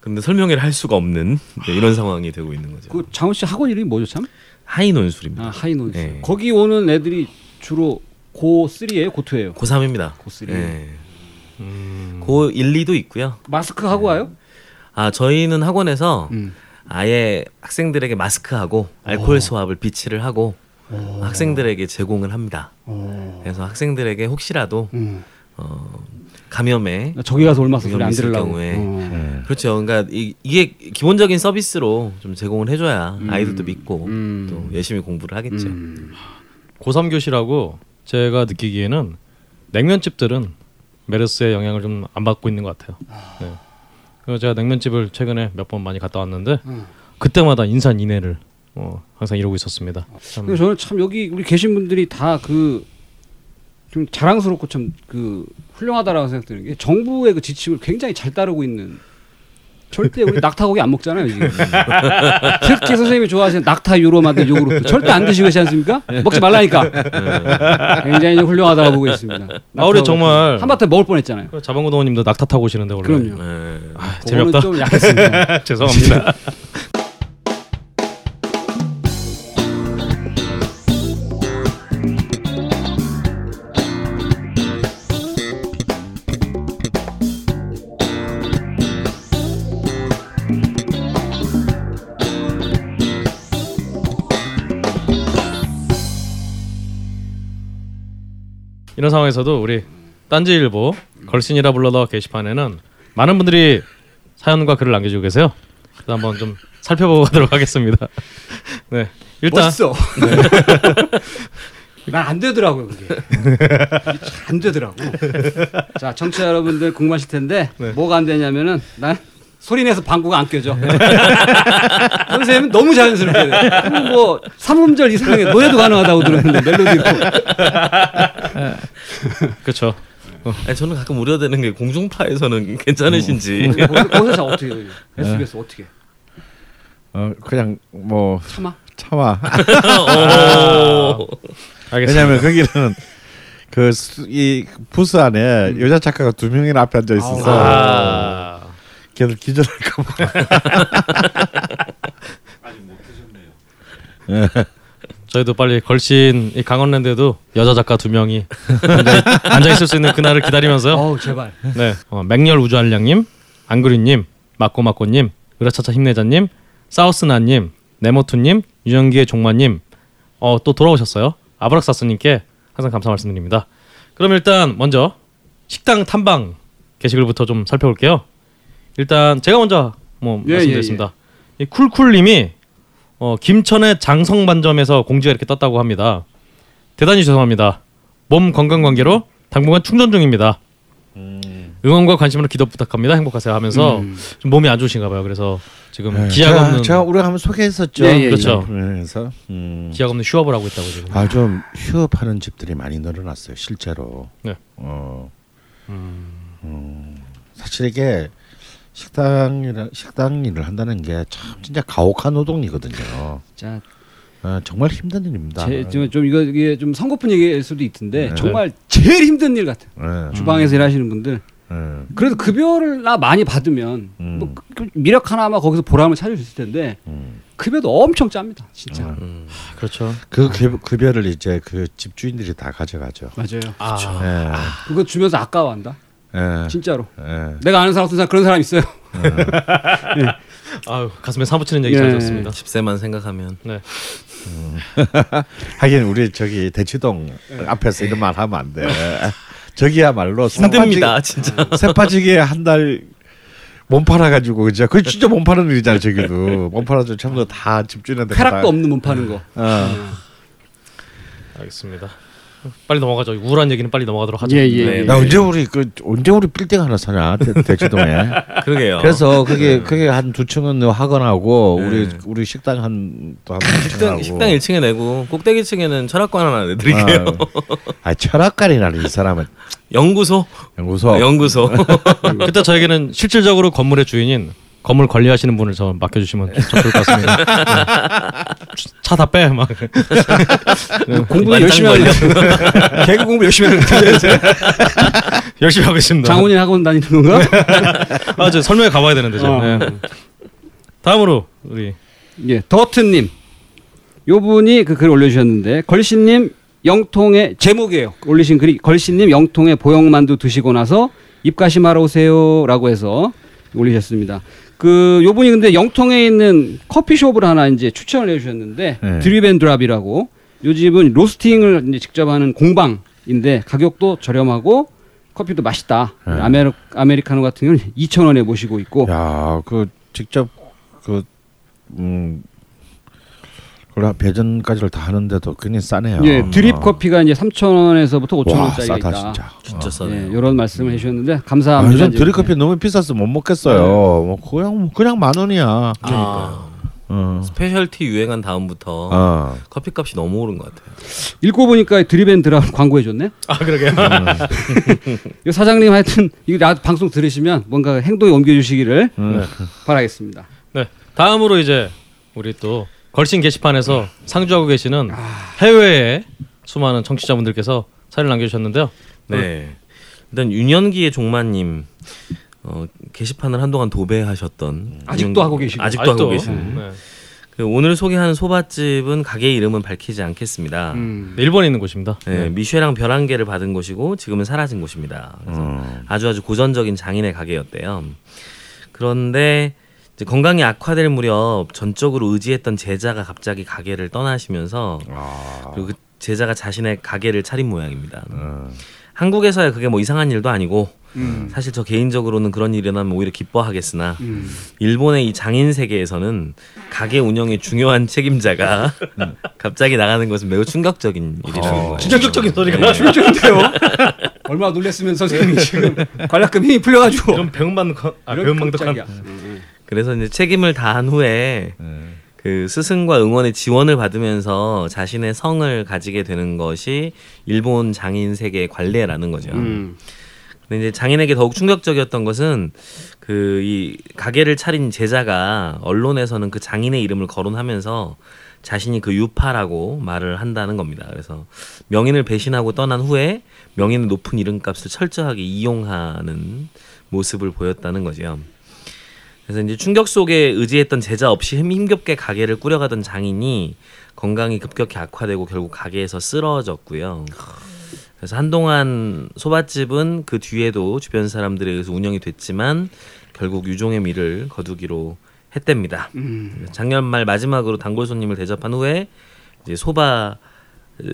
근데 설명회를 할 수가 없는 네, 이런 상황이 되고 있는 거죠. 그 장훈 씨 학원 이름이 뭐죠 참? 하이 논술입니다. 아 하이 논술. 네. 거기 오는 애들이 주로 고 3예요, 고 2예요. 고3입니다. 고3. 네. 음. 고 1, 2도 있고요. 마스크 하고 와요? 아 저희는 학원에서 음. 아예 학생들에게 마스크하고 알코올 솜을 비치를 하고 학생들에게 제공을 합니다. 어. 그래서 학생들에게 혹시라도 음. 어, 감염에 저기 가서 얼마서 소리 안 들으려고. 경우에. 어. 네. 그렇죠. 그러니까 이, 이게 기본적인 서비스로 좀 제공을 해줘야 아이들도 믿고 음. 또 열심히 공부를 하겠죠. 음. 고3 교시라고 제가 느끼기에는 냉면집들은 메르스의 영향을 좀 안 받고 있는 것 같아요. 네. 제가 냉면집을 최근에 몇 번 많이 갔다 왔는데 음. 그때마다 인산 인해를 어, 항상 이러고 있었습니다. 참 그래서 저는 참 여기 우리 계신 분들이 다 그 좀 자랑스럽고 참 그 훌륭하다라고 생각드는 게 정부의 그 지침을 굉장히 잘 따르고 있는 절대 우리 낙타 고기 안 먹잖아요 지금. 특히 선생님이 좋아하시는 낙타 유로 만든 요구르트 절대 안 드시고 계시지 않습니까? 먹지 말라니까. 굉장히 훌륭하다고 보고 있습니다. 아, 우리 정말 한바탕 먹을 뻔했잖아요. 그 자방구동원님도 낙타 타고 오시는데 원래. 그럼요. 네. 아, 재미없다. 좀 약했습니다. 죄송합니다. 이런 상황에서도 우리 딴지일보 걸신이라 불러더 게시판에는 많은 분들이 사연과 글을 남겨주고 계세요. 그래서 한번 좀 살펴보도록 하겠습니다. 네, 일단 멋있어 난안 되더라고요 그게 안 되더라고 자 청취자 여러분들 궁금하실 텐데 네. 뭐가 안 되냐면은 난 소리 내서 방구가 안 껴져 선생님은 너무 자연스럽게 돼. 뭐 삼음절 이상의 노래도 가능하다고 들었는데 멜로디로 그렇죠. 아니, 저는 가끔 우려되는 게 공중파에서는 괜찮으신지. 거기서, 거기서 자 어떻게 해요? SBS 어떻게 어 그냥 뭐 참아 참아. 오. 알겠습니다. 왜냐하면 거기는 그 이 부스 안에 여자 작가가 두 명이나 앞에 앉아 있어서 아, 걔들 기절할까 봐. 저희도 빨리 걸신 이 강원랜드에도 여자 작가 두 명이 앉아 있을 수 있는 그날을 기다리면서요. 어우 제발 네, 어, 맹렬 우주알량님, 안그리님, 마코마코님, 으라차차 힘내자님, 사우스나님, 네모투님, 유영기의 종마님, 어, 또 돌아오셨어요. 아브락사스님께 항상 감사 말씀드립니다. 그럼 일단 먼저 식당 탐방 게시글부터 좀 살펴볼게요. 일단 제가 먼저 뭐 예, 말씀드리겠습니다. 이 쿨쿨님이 어, 김천의 장성 반점에서 공지가 이렇게 떴다고 합니다. 대단히 죄송합니다. 몸 건강 관계로 당분간 충전 중입니다. 응원과 관심으로 기도 부탁합니다. 행복하세요 하면서 음. 좀 몸이 안 좋으신가 봐요. 그래서 지금 네, 기약 제가, 없는 제가 우리가 한번 소개했었죠. 예, 예, 그렇죠. 그래서 음. 기약 없는 휴업을 하고 있다고 지금. 아 좀 휴업하는 집들이 많이 늘어났어요 실제로. 네. 어. 음, 사실 이게 식당이라 식당 일을 한다는 게 참 진짜 가혹한 노동이거든요. 자 어, 정말 힘든 일입니다. 제, 좀, 좀 이거 이게 좀 성급한 얘기일 수도 있던데 네. 정말 제일 힘든 일 같아. 요 네. 주방에서 일하시는 분들 네. 그래도 급여를 나 많이 받으면 음. 뭐 그- 그 미력 하나만 거기서 보람을 찾을 수 있을 텐데 음. 급여도 엄청 짭니다 진짜 음. 음. 그렇죠. 그 급- 급여를 이제 그 집주인들이 다 가져가죠. 맞아요 아, 예. 그거 주면서 아까워한다 예. 진짜로 예. 내가 아는 사람 같은 사람 그런 사람 있어요 아유 가슴에 사무치는 얘기 예. 잘 들었습니다. 10세만 생각하면 네. 하긴 우리 저기 대치동 앞에서 이런 말 하면 안 돼. 저기야말로 힘듭니다, 진짜. 새빠지게 한 달 몸 팔아가지고 그죠? 그 진짜 몸 파는 일이잖아 저기도 몸 팔아서 전부 다 집주인한테 쾌락도 없는 몸 파는 거 어. 알겠습니다. 빨리 넘어가죠. 우울한 얘기는 빨리 넘어가도록 하죠. 예, 예. 네. 나 언제 우리 그 언제 우리 빌딩 하나 사냐 대, 대치동에. 그러게요. 그래서 그게 그게 한 두 층은 학원하고 네. 우리 우리 식당 한또한 식당 식당 1층에 내고 꼭대기 층에는 철학관 하나 내드릴게요. 아 철학관이라는 이 사람은 연구소 연구소. 연구소. 그때 저에게는 실질적으로 건물의 주인인 건물 관리하시는 분을 저 맡겨주시면 좀 좋을 것 같습니다. 네. 차다 빼. 막. 공부 열심히 하는 개그 공부 열심히 하는 열심히 하고 있습니다. 장훈이 학원 다니는 건가? 아, 저 설명회 가봐야 되는데 저. 어. 네. 다음으로 우리 예, 더트님. 요 분이 그 글 올려주셨는데 걸신님 영통의 제목이에요. 올리신 글이 걸신님 영통의 보형만두 드시고 나서 입가심하러 오세요라고 해서 올리셨습니다. 그 요분이 근데 영통에 있는 커피숍을 하나 이제 추천을 해주셨는데 네. 드립앤드랍이라고 요 집은 로스팅을 이제 직접 하는 공방인데 가격도 저렴하고 커피도 맛있다. 네. 아메리, 아메리카노 같은 경우는 2천 원에 모시고 있고 야, 그 직접 그 음. 그래 배전까지를 다 하는데도 굉장히 싸네요. 예, 드립 어. 커피가 이제 3천 원에서부터 5천 와, 원짜리가 싸다 있다. 진짜. 진짜 어. 싸네요. 예, 이런 말씀을 해 주셨는데 아, 감사합니다. 요즘 이제. 드립 커피 너무 비싸서 못 먹겠어요. 뭐 그냥 그냥 만 원이야. 아, 어. specialty 유행한 다음부터 어. 커피값이 너무 오른 것 같아요. 읽고 보니까 드립앤드랍 광고해줬네. 아 그러게요. 이 사장님 하여튼 이거 나 방송 들으시면 뭔가 행동에 옮겨주시기를 음. 네. 바라겠습니다. 네. 다음으로 이제 우리 또 걸신 게시판에서 상주하고 계시는 아. 해외의 수많은 청취자분들께서 사연을 남겨주셨는데요. 네. 일단 윤현기의 종마님 어, 게시판을 한동안 도배하셨던 아직도 윤- 하고 계시고. 아직도, 하고 아직도. 계시는 네. 그 오늘 소개하는 소밭집은 가게 이름은 밝히지 않겠습니다. 음. 네, 일본에 있는 곳입니다. 네, 미쉐랑 별한 개를 받은 곳이고 지금은 사라진 곳입니다. 그래서 음. 아주 아주 고전적인 장인의 가게였대요. 그런데 건강이 악화될 무렵 전적으로 의지했던 제자가 갑자기 가게를 떠나시면서 아. 그리고 그 제자가 자신의 가게를 차린 모양입니다. 어. 한국에서야 그게 뭐 이상한 일도 아니고 음. 사실 저 개인적으로는 그런 일이 일어나면 오히려 기뻐하겠으나 음. 일본의 이 장인 세계에서는 가게 운영의 중요한 책임자가 갑자기 나가는 것은 매우 충격적인 일이라는 어. 거예요. 충격적인 소리가 네. 충격인데요. 얼마 나 놀랐으면 선생님이 지금 관략금 힘이 풀려가지고 배움받는 거, 아. 음. 그래서 이제 책임을 다한 후에 네. 그 스승과 응원의 지원을 받으면서 자신의 성을 가지게 되는 것이 일본 장인 세계의 관례라는 거죠. 음. 근데 이제 장인에게 더욱 충격적이었던 것은 그 이 가게를 차린 제자가 언론에서는 그 장인의 이름을 거론하면서 자신이 그 유파라고 말을 한다는 겁니다. 그래서 명인을 배신하고 떠난 후에 명인의 높은 이름값을 철저하게 이용하는 모습을 보였다는 거죠. 그래서 이제 충격 속에 의지했던 제자 없이 힘- 힘겹게 가게를 꾸려가던 장인이 건강이 급격히 악화되고 결국 가게에서 쓰러졌고요. 그래서 한동안 소밭집은 그 뒤에도 주변 사람들에 의해서 운영이 됐지만 결국 유종의 미를 거두기로 했답니다. 음. 작년 말 마지막으로 단골 손님을 대접한 후에 이제 소바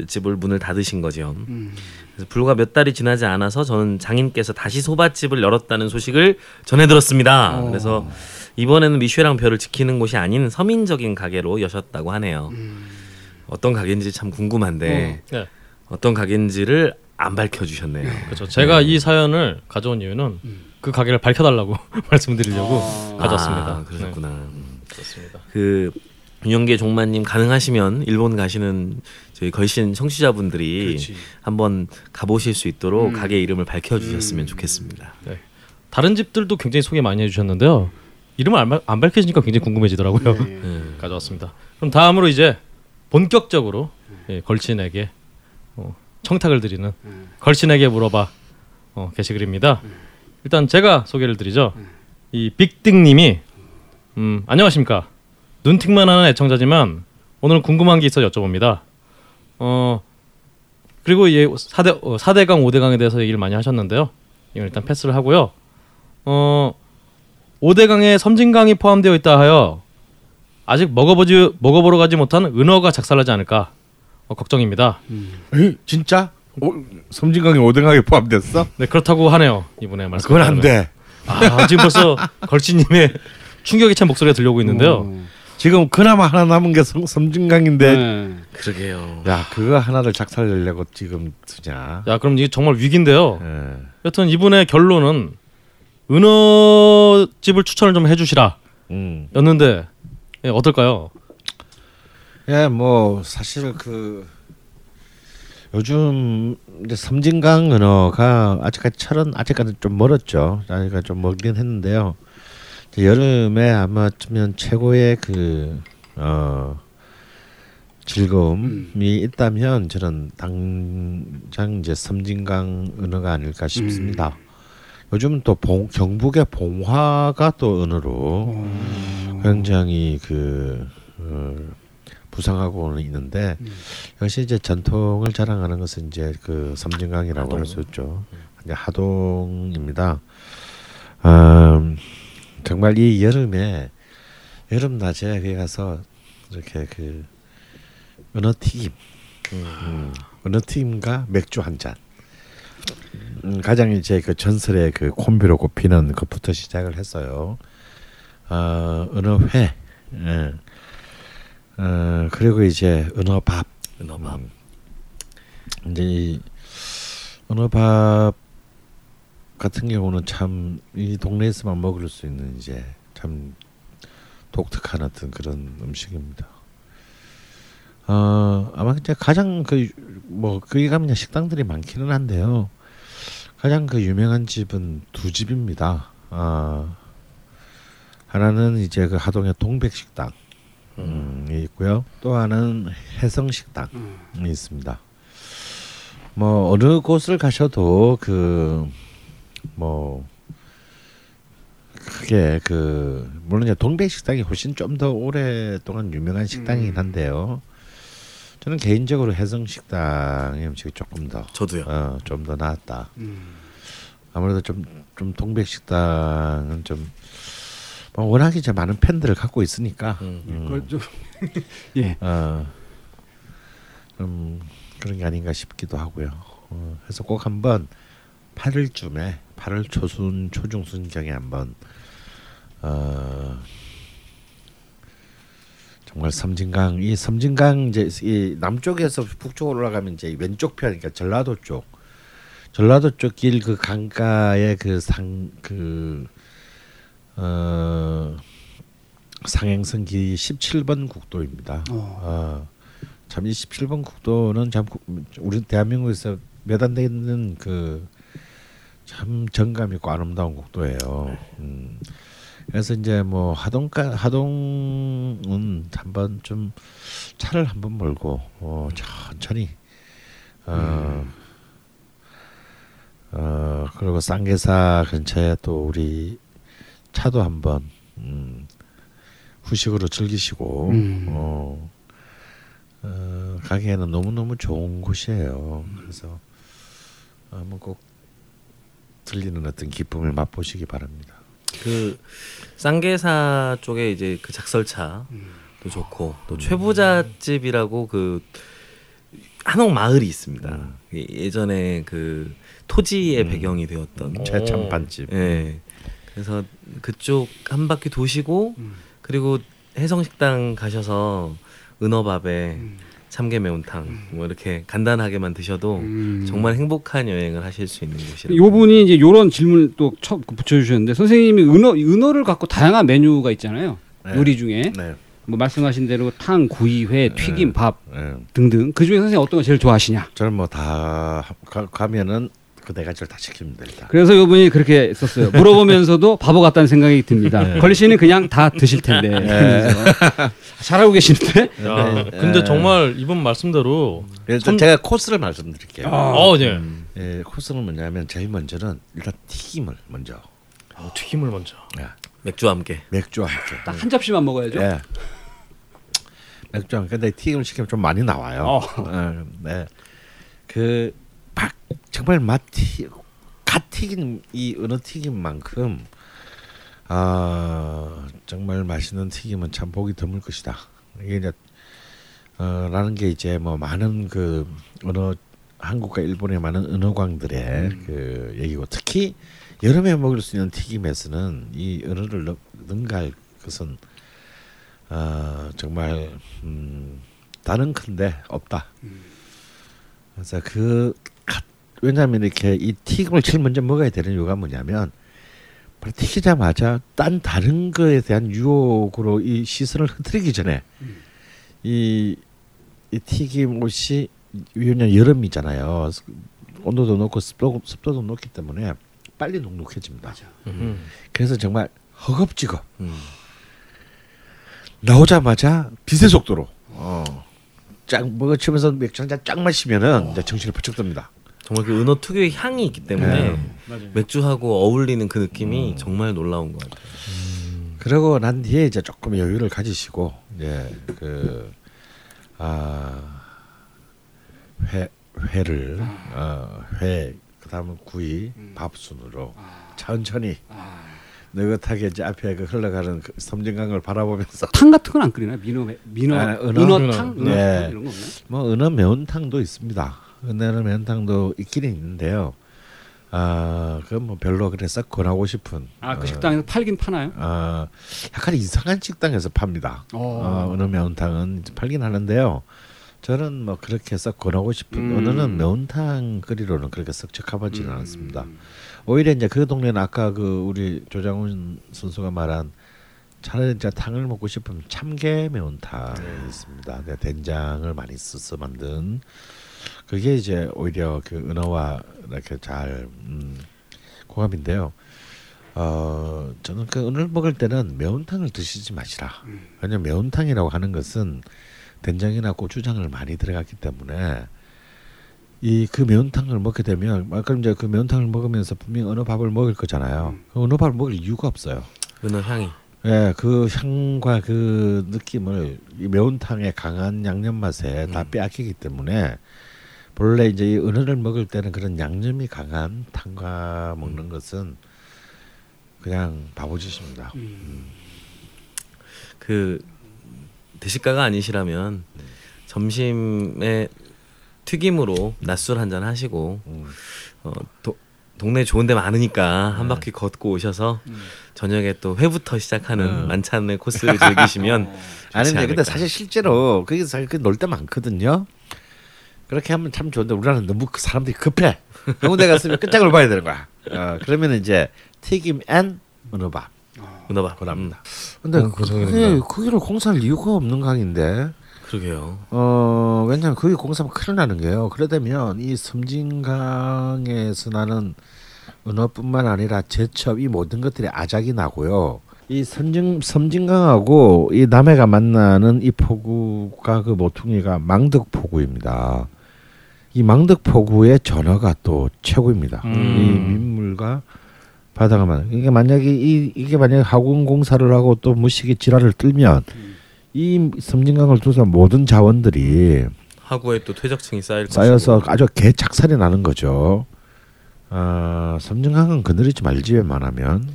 집을 문을 닫으신 거죠. 음. 그래서 불과 몇 달이 지나지 않아서 저는 장인께서 다시 소밭집을 열었다는 소식을 전해 들었습니다. 어. 그래서 이번에는 미쉐랑 별을 지키는 곳이 아닌 서민적인 가게로 여셨다고 하네요. 어떤 가게인지 참 궁금한데 네. 어떤 가게인지를 안 밝혀주셨네요. 그렇죠. 제가 이 사연을 가져온 이유는 그 가게를 밝혀달라고 말씀드리려고 아. 가져왔습니다. 아, 그러셨구나. 네, 그렇습니다. 그 윤영계 종마님 가능하시면 일본 가시는 저희 걸신 청취자분들이 그렇지. 한번 가보실 수 있도록 음. 가게 이름을 밝혀주셨으면 좋겠습니다. 다른 집들도 굉장히 소개 많이 해주셨는데요. 이름을 안, 밝- 안 밝혀지니까 굉장히 궁금해지더라고요. 네. 네. 가져왔습니다. 그럼 다음으로 이제 본격적으로 예, 걸친에게 어, 청탁을 드리는 걸친에게 물어봐 어, 게시글입니다. 일단 제가 소개를 드리죠. 이 빅딩님이 음, 안녕하십니까. 눈팅만 하는 애청자지만 오늘 궁금한 게 있어 여쭤봅니다. 어 그리고 예 4대 어, 4대강 5대강에 대해서 얘기를 많이 하셨는데요. 이건 일단 패스를 하고요. 어 5대강에 섬진강이 포함되어 있다 하여 아직 먹어보지 먹어보러 가지 못한 은어가 작살나지 않을까 어, 걱정입니다. 에이, 진짜? 오, 섬진강이 오등하게 포함됐어? 네 그렇다고 하네요 이분의 말씀. 그건 안 돼. 아 지금 벌써 걸치님의 충격이 찬 목소리가 들려오고 있는데요. 어. 지금 그나마 하나 남은 게 섬, 섬진강인데 네. 그러게요. 야 그거 하나를 작살내려고 지금 드냐? 야 그럼 이게 정말 위기인데요. 예. 여튼 이분의 결론은 은어집을 추천을 좀 해주시라 음. 였는데 예, 어떨까요? 예, 뭐 사실 그 요즘 이제 섬진강 은어가 아직까지 철은 아직까지 좀 멀었죠. 아직까지 좀 멀긴 했는데요. 여름에 아마쯤면 최고의 그 어, 즐거움이 있다면 저는 당장 이제 섬진강 은어가 아닐까 싶습니다. 요즘은 또 봉, 경북의 봉화가 또 은어로 굉장히 그 어, 구성하고는 있는데 역시 이제 전통을 자랑하는 것은 이제 그 섬진강이라고 할 수 있죠. 이제 하동입니다. 음, 정말 이 여름에 여름 낮에 거기 가서 이렇게 그 은어 튀김, 음, 은어 튀김과 맥주 한 잔. 음, 가장 이제 그 전설의 그 콤비로 꼽히는 것부터 시작을 했어요. 어, 은어 회, 예. 어, 그리고 이제 은어 밥, 은어밥. 음. 이제 이 은어 밥 같은 경우는 참 이 동네에서만 먹을 수 있는 이제 참 독특한 어떤 그런 음식입니다. 어 아마 이제 가장 그 뭐 거기 가면 식당들이 많기는 한데요. 가장 그 유명한 집은 두 집입니다. 아 하나는 이제 그 하동의 동백식당 음, 이 있고요. 또 하나는 해성식당이 있습니다. 뭐 어느 곳을 가셔도 그 뭐 크게 그 물론 이제 동백 식당이 훨씬 좀 더 오랫동안 유명한 식당이긴 한데요. 저는 개인적으로 해성 식당의 음식이 조금 더 저도요. 어, 좀 더 나았다. 아무래도 좀, 좀 동백 식당은 좀, 뭐 워낙 이제 많은 팬들을 갖고 있으니까, 음. 음, 그걸 좀 예. 어, 좀 그런 게 아닌가 싶기도 하고요. 어, 그래서 꼭 한번 8월쯤에 8월 초순 초중순경에 한번 어, 정말 섬진강 이 섬진강 이제 이 남쪽에서 북쪽으로 올라가면 이제 왼쪽 편 그러니까 전라도 쪽 전라도 쪽 길 그 강가의 그상 그 어, 상행선 길 17번 국도입니다. 어. 어, 참이 17번 국도는 참 구- 우리 대한민국에서 몇안 되는 그 참 정감 있고 아름다운 국도예요. 음. 그래서 이제 뭐 하동가 하동은 한번 좀 차를 한번 몰고 어, 천천히 어, 어 그리고 쌍계사 근처에 또 우리 차도 한번 음, 후식으로 즐기시고 음. 어, 어, 가기에는 너무 너무 좋은 곳이에요. 그래서 한번 꼭 들리는 어떤 기쁨을 맛보시기 바랍니다. 그 쌍계사 쪽에 이제 그 작설차도 좋고 또 최부자 집이라고 그 한옥 마을이 있습니다. 예- 예전에 그 토지의 배경이 되었던 최참 반집. 예. 그래서 그쪽 한 바퀴 도시고 그리고 해성식당 가셔서 은어밥에 참깨 매운탕 뭐 이렇게 간단하게만 드셔도 음. 정말 행복한 여행을 하실 수 있는 곳이라고. 요 분이 이제 요런 질문 또 처, 붙여주셨는데 선생님이 은어 은어를 갖고 다양한 메뉴가 있잖아요. 네. 요리 중에 네. 뭐 말씀하신 대로 탕, 구이, 회, 튀김, 밥 네. 등등. 그 중에 선생님 어떤 거 제일 좋아하시냐? 저는 뭐 다 가면은 그네 가지를 다 시킵니다 일단. 그래서 요분이 그렇게 썼어요. 물어보면서도 바보 같다는 생각이 듭니다. 걸 씨는 그냥 다 드실 텐데. 그러면서. 잘하고 계시는데? 야, 네. 근데 네. 정말 이번 말씀대로 일단 손- 제가 코스를 말씀드릴게요. 어, 네. 예, 코스는 뭐냐면 제일 먼저는 일단 튀김을 먼저. 어, 튀김을 먼저. 예, 맥주와 함께. 맥주와 함께. 딱 한 접시만 먹어야죠. 예. 맥주와 함께 근데 튀김을 시키면 좀 많이 나와요. 어. 예, 네. 그막 정말 맛튀 갓 튀긴 이 은어 튀김만큼 아 정말 맛있는 튀김은 참 보기 드물 것이다. 이게 이제 어, 라는 게 이제 뭐 많은 그 언어 한국과 일본의 많은 은어광들의 그 얘기고 특히 여름에 먹을 수 있는 튀김에서는 이 은어를 넣- 능가할 것은 어, 정말 음, 다른 큰데 없다. 그래서 그 갓- 왜냐하면 이렇게 이 튀김을 제일 먼저 먹어야 되는 이유가 뭐냐면 바로 튀기자마자 딴 다른 거에 대한 유혹으로 이 시선을 흐트리기 전에 이, 이 튀김 옷이 왜냐 여름이잖아요. 온도도 높고 습도, 습도도 높기 때문에 빨리 눅눅해집니다. 음. 그래서 정말 허겁지겁 음. 나오자마자 빛의 속도로 어, 쫙 먹어치면서 맥주 한 잔 쫙 마시면은 이제 정신이 번쩍 듭니다. 정말 그 은어 특유의 향이 있기 때문에 네. 맥주하고 어울리는 그 느낌이 정말 놀라운 것 같아요. 그러고 난 뒤에 이제 조금 여유를 가지시고 이제 그 아 회 회를 어 회 그다음은 구이 밥순으로 천천히 느긋하게 이제 앞에 그 흘러가는 그 섬진강을 바라보면서 탕 같은 건 안 끓이나요? 민어 민어 아, 은어? 은어탕, 은어. 은어탕 네. 이런 거 없나요? 뭐 은어 매운탕도 있습니다. 은어 매운탕도 있기는 있는데요. 아, 그건 뭐 별로 그래 썩 권하고 싶은. 아그 어, 식당에서 팔긴 파나요? 아, 약간 이상한 식당에서 팝니다. 어. 어, 은어 매운탕은 팔긴 하는데요. 저는 뭐 그렇게 썩 권하고 싶은 음. 은어는 매운탕 끓이로는 그렇게 썩 적합하지는 음. 않습니다. 오히려 이제 그 동네는 아까 그 우리 조장훈 선수가 말한 차라리 이제 탕을 먹고 싶으면 참게 매운탕이 있습니다. 네, 된장을 많이 써서 만든 그게 이제 오히려 그 은어와 이렇게 잘 음, 고감인데요. 어 저는 그 은어를 먹을 때는 매운탕을 드시지 마시라. 왜냐면 매운탕이라고 하는 것은 된장이나 고추장을 많이 들어갔기 때문에 이그 매운탕을 먹게 되면 아, 그럼 이제 그 매운탕을 먹으면서 분명 어느 밥을 먹을 거잖아요. 그 어느 밥을 먹을 이유가 없어요. 은어 향이. 예, 그 향과 그 느낌을 이 매운탕의 강한 양념 맛에 다 음. 빼앗기기 때문에 본래 이제 이 은어를 먹을 때는 그런 양념이 강한 탕과 먹는 것은 그냥 바보짓입니다. 그 대식가가 아니시라면 점심에 튀김으로 낮술 한 잔 하시고 음. 어, 도, 동네 좋은 데 많으니까 한 바퀴 걷고 오셔서 저녁에 또 회부터 시작하는 음. 만찬의 코스를 즐기시면 아니 좋지 근데. 사실 실제로 그게 사실 놀 때 많거든요. 그렇게 하면 참 좋은데 우리나라는 너무 그 사람들이 급해. 영국대 갔으면 끝장을 봐야 되는 거야. 어, 그러면 이제 튀김 앤 은어밥 은어밥 그럽니다. 근데 어, 그게. 거기를 공사할 이유가 없는 강인데. 그러게요. 어 왜냐면 거기 공사하면 큰일 나는 게요. 그러다면 이 섬진강에서 나는 은어뿐만 아니라 제첩 이 모든 것들이 아작이 나고요. 이 섬진 섬진강하고 이 남해가 만나는 이 포구가 그 모퉁이가 망덕포구입니다. 이 망덕포구의 전어가 또 최고입니다. 음. 이 민물과 바다가 만 이게 만약에 이 이게 만약에 하군 공사를 하고 또 무식이 지랄을 들면 이 섬진강을 둘러싼 모든 자원들이 하구에 또 퇴적층이 쌓일 쌓여서 것이고. 아주 개착살이 나는 거죠. 아 섬진강은 거느리지 말지 웬만하면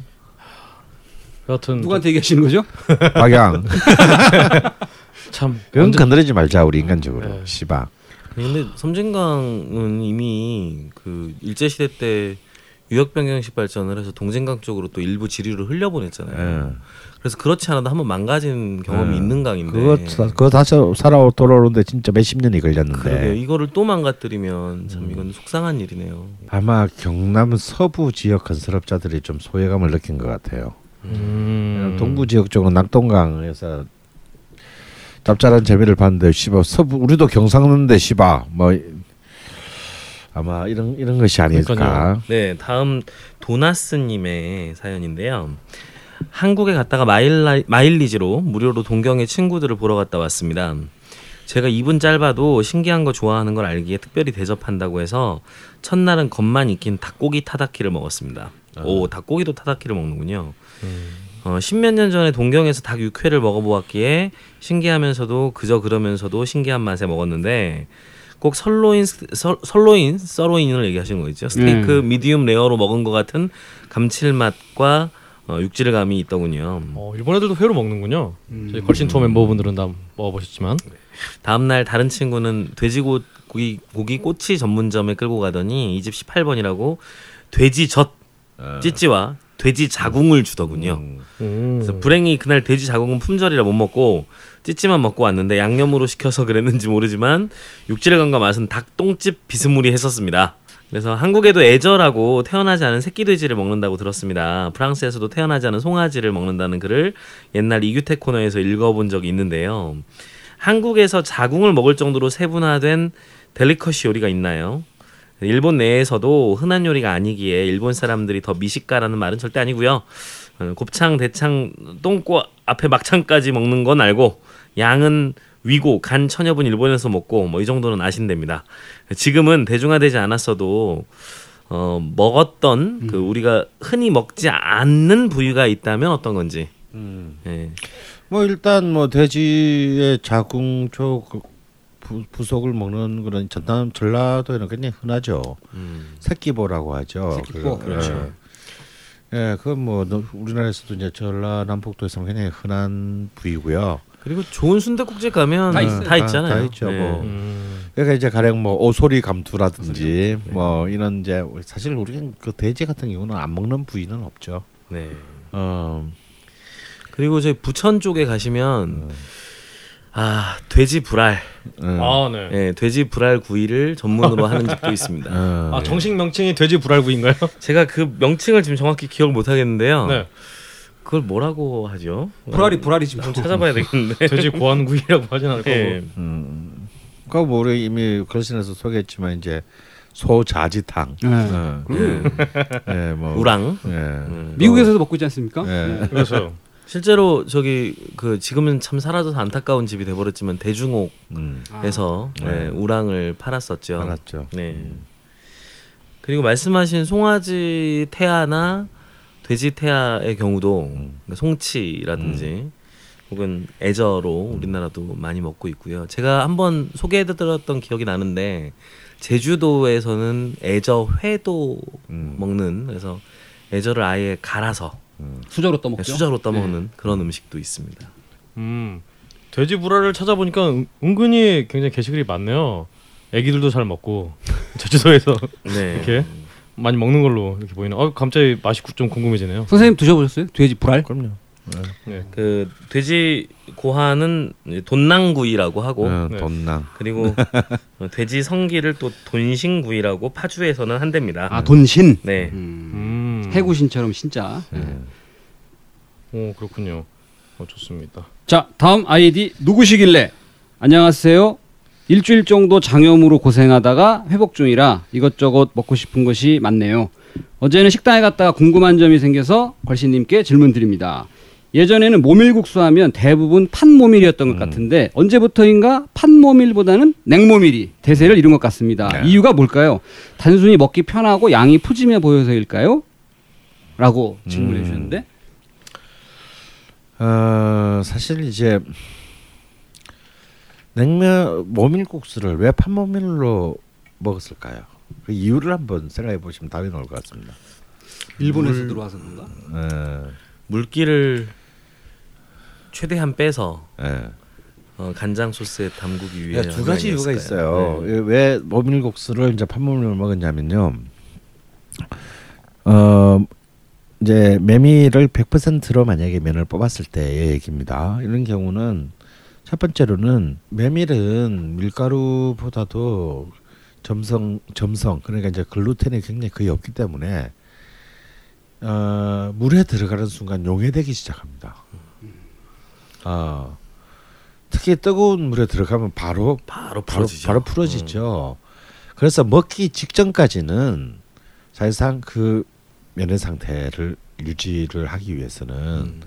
여하튼 누구한테 얘기하시는 거죠? 박양 참 그건 건드리지 말자 우리 인간적으로 네. 씨바 근데 섬진강은 이미 그 일제 시대 때 유역 변경식 발전을 해서 동진강 쪽으로 또 일부 지류를 흘려보냈잖아요. 예. 그래서 그렇지 않아도 한번 망가진 경험이 예. 있는 강인데. 그거 사- 그거 다시 살아 돌아오는데 진짜 몇십 년이 그러게요. 걸렸는데 이거를 또 망가뜨리면 음. 참 이건 속상한 일이네요. 아마 경남 서부 지역 건설업자들이 좀 소외감을 느낀 것 같아요. 음. 동부 지역 쪽은 낙동강에서 짭짤한 재미를 봤는데 씨바 서부 우리도 경상도인데 씨바 뭐 아마 이런 이런 것이 아닐까. 그러니까요. 네, 다음 도나스 님의 사연인데요. 한국에 갔다가 마일라, 마일리지로 무료로 동경의 친구들을 보러 갔다 왔습니다. 제가 입은 짧아도 신기한 거 좋아하는 걸 알기에 특별히 대접한다고 해서 첫날은 겉만 익힌 닭고기 타다키를 먹었습니다. 오, 닭고기도 타다키를 먹는군요. 어, 십몇 년 전에 동경에서 닭 육회를 먹어보았기에 신기하면서도 그저 그러면서도 신기한 맛에 먹었는데 꼭 sirloin 설, sirloin 서로인을 얘기하시는 거죠. 스테이크 medium rare로 먹은 것 같은 감칠맛과 어, 육질감이 있더군요. 어, 일본 애들도 회로 먹는군요. 음. 저희 걸신 투어 멤버분들은 다 먹어보셨지만 다음 날 다른 친구는 돼지고 고기 고기 꼬치 전문점에 끌고 가더니 이 집 18번이라고 돼지 젖 찌찌와 돼지 자궁을 주더군요. 음. 그래서 불행히 그날 돼지 자궁은 품절이라 못 먹고 찌찌만 먹고 왔는데 양념으로 시켜서 그랬는지 모르지만 육질감과 맛은 닭똥집 비스무리 했었습니다. 그래서 한국에도 애절하고 태어나지 않은 새끼 돼지를 먹는다고 들었습니다. 프랑스에서도 태어나지 않은 송아지를 먹는다는 글을 옛날 이규태 코너에서 읽어본 적이 있는데요. 한국에서 자궁을 먹을 정도로 세분화된 델리커시 요리가 있나요? 일본 내에서도 흔한 요리가 아니기에 일본 사람들이 더 미식가라는 말은 절대 아니고요. 어, 곱창, 대창, 똥꼬 앞에 막창까지 먹는 건 알고 양은 위고 간 천엽은 일본에서 먹고 뭐 이 정도는 아신답니다. 지금은 대중화되지 않았어도 어, 먹었던 그 우리가 흔히 먹지 않는 부위가 있다면 어떤 건지. 예. 뭐 일단 뭐 돼지의 자궁 쪽 부, 부속을 먹는 그런 전남 전라도에는 굉장히 흔하죠. 음. 새끼보라고 하죠. 새끼보, 그, 그렇죠. 예, 예, 그건 뭐 너- 우리나라에서도 이제 전라남북도에서는 굉장히 흔한 부위고요. 그리고 좋은 순대국집 가면 다 다, 있어요. 다- 있잖아요. 다 있죠, 뭐. 음. 그러니까 이제 가령 뭐 오소리 감투라든지 뭐 이런 이제 사실 우리는 그 돼지 같은 경우는 안 먹는 부위는 없죠. 네. 어, 그리고 저희 부천 쪽에 가시면 음. 아 돼지 불알, 음. 아 네. 예, 돼지 불알 구이를 전문으로 하는 집도 있습니다. 어, 아 정식 명칭이 돼지 불알구인가요? 제가 그 명칭을 지금 정확히 기억을 못 하겠는데요. 네. 그걸 뭐라고 하죠? 불알이 불알이지 뭐. 한번 찾아봐야 되겠는데. 돼지 고안구이라고 하진 않을 거고. 예. 음. 그거 뭐 우리 이미 글씨에서 소개했지만 이제 소자지탕. 네. 어, 예, 뭐 우랑. 예. 음. 미국에서도 먹고 있지 않습니까? 예. 그래서 실제로 저기 그 지금은 참 사라져서 안타까운 집이 돼버렸지만 대중옥에서 음. 아. 네, 우랑을 팔았었죠. 알았죠. 네. 그리고 말씀하신 송아지 태아나 돼지 태아의 경우도 음. 그러니까 송치라든지 혹은 애저로 우리나라도 많이 먹고 있고요. 제가 한번 소개해드렸던 기억이 나는데 제주도에서는 애저 회도 음. 먹는 그래서 애저를 아예 갈아서 수저로 떠먹죠. 수저로 떠먹는 그런 음식도 있습니다. 음 돼지 불알을 찾아보니까 은, 은근히 굉장히 게시글이 많네요. 애기들도 잘 먹고 제주도에서 네. 이렇게 많이 먹는 걸로 이렇게 보이는. 어 갑자기 맛이 구- 좀 궁금해지네요. 선생님 드셔보셨어요? 돼지 불알? 그럼요. 네. 그 돼지 고하는 이제 돈낭구이라고 하고 어, 네. 돈낭. 그리고 어, 돼지 성기를 또 돈신구이라고 파주에서는 한답니다. 아 돈신. 네. 음. 음. 해구신처럼 신자. 예. 오 그렇군요. 어 좋습니다. 자 다음 아이디 누구시길래? 안녕하세요. 일주일 정도 장염으로 고생하다가 회복 중이라 이것저것 먹고 싶은 것이 많네요. 어제는 식당에 갔다가 궁금한 점이 생겨서 걸신님께 질문 드립니다. 예전에는 모밀국수 하면 대부분 판모밀이었던 것 같은데 언제부터인가 판모밀보다는 냉모밀이 대세를 이룬 것 같습니다. 네. 이유가 뭘까요? 단순히 먹기 편하고 양이 푸짐해 보여서일까요? 라고 질문해 음. 주셨는데 어, 사실 이제 냉면 모밀국수를 왜 판모밀로 먹었을까요? 그 이유를 한번 생각해 보시면 답이 나올 것 같습니다. 일본에서 들어와서 그런가? 예, 물기를 최대한 빼서 예. 어, 간장 소스에 담그기 위해 예, 두 가지 이유가? 있어요. 네. 예, 왜 모밀국수를 이제 판모밀로 먹었냐면요. 어 이제 메밀을 100%로 만약에 면을 뽑았을 때의 얘기입니다. 이런 경우는 첫 번째로는 메밀은 밀가루보다도 점성 점성 그러니까 이제 글루텐이 굉장히 거의 없기 때문에 어, 물에 들어가는 순간 용해되기 시작합니다. 어, 특히 뜨거운 물에 들어가면 바로 바로 바로 풀어지죠. 바로 풀어지죠. 그래서 먹기 직전까지는 사실상 그 면의 상태를 유지를 하기 위해서는 음,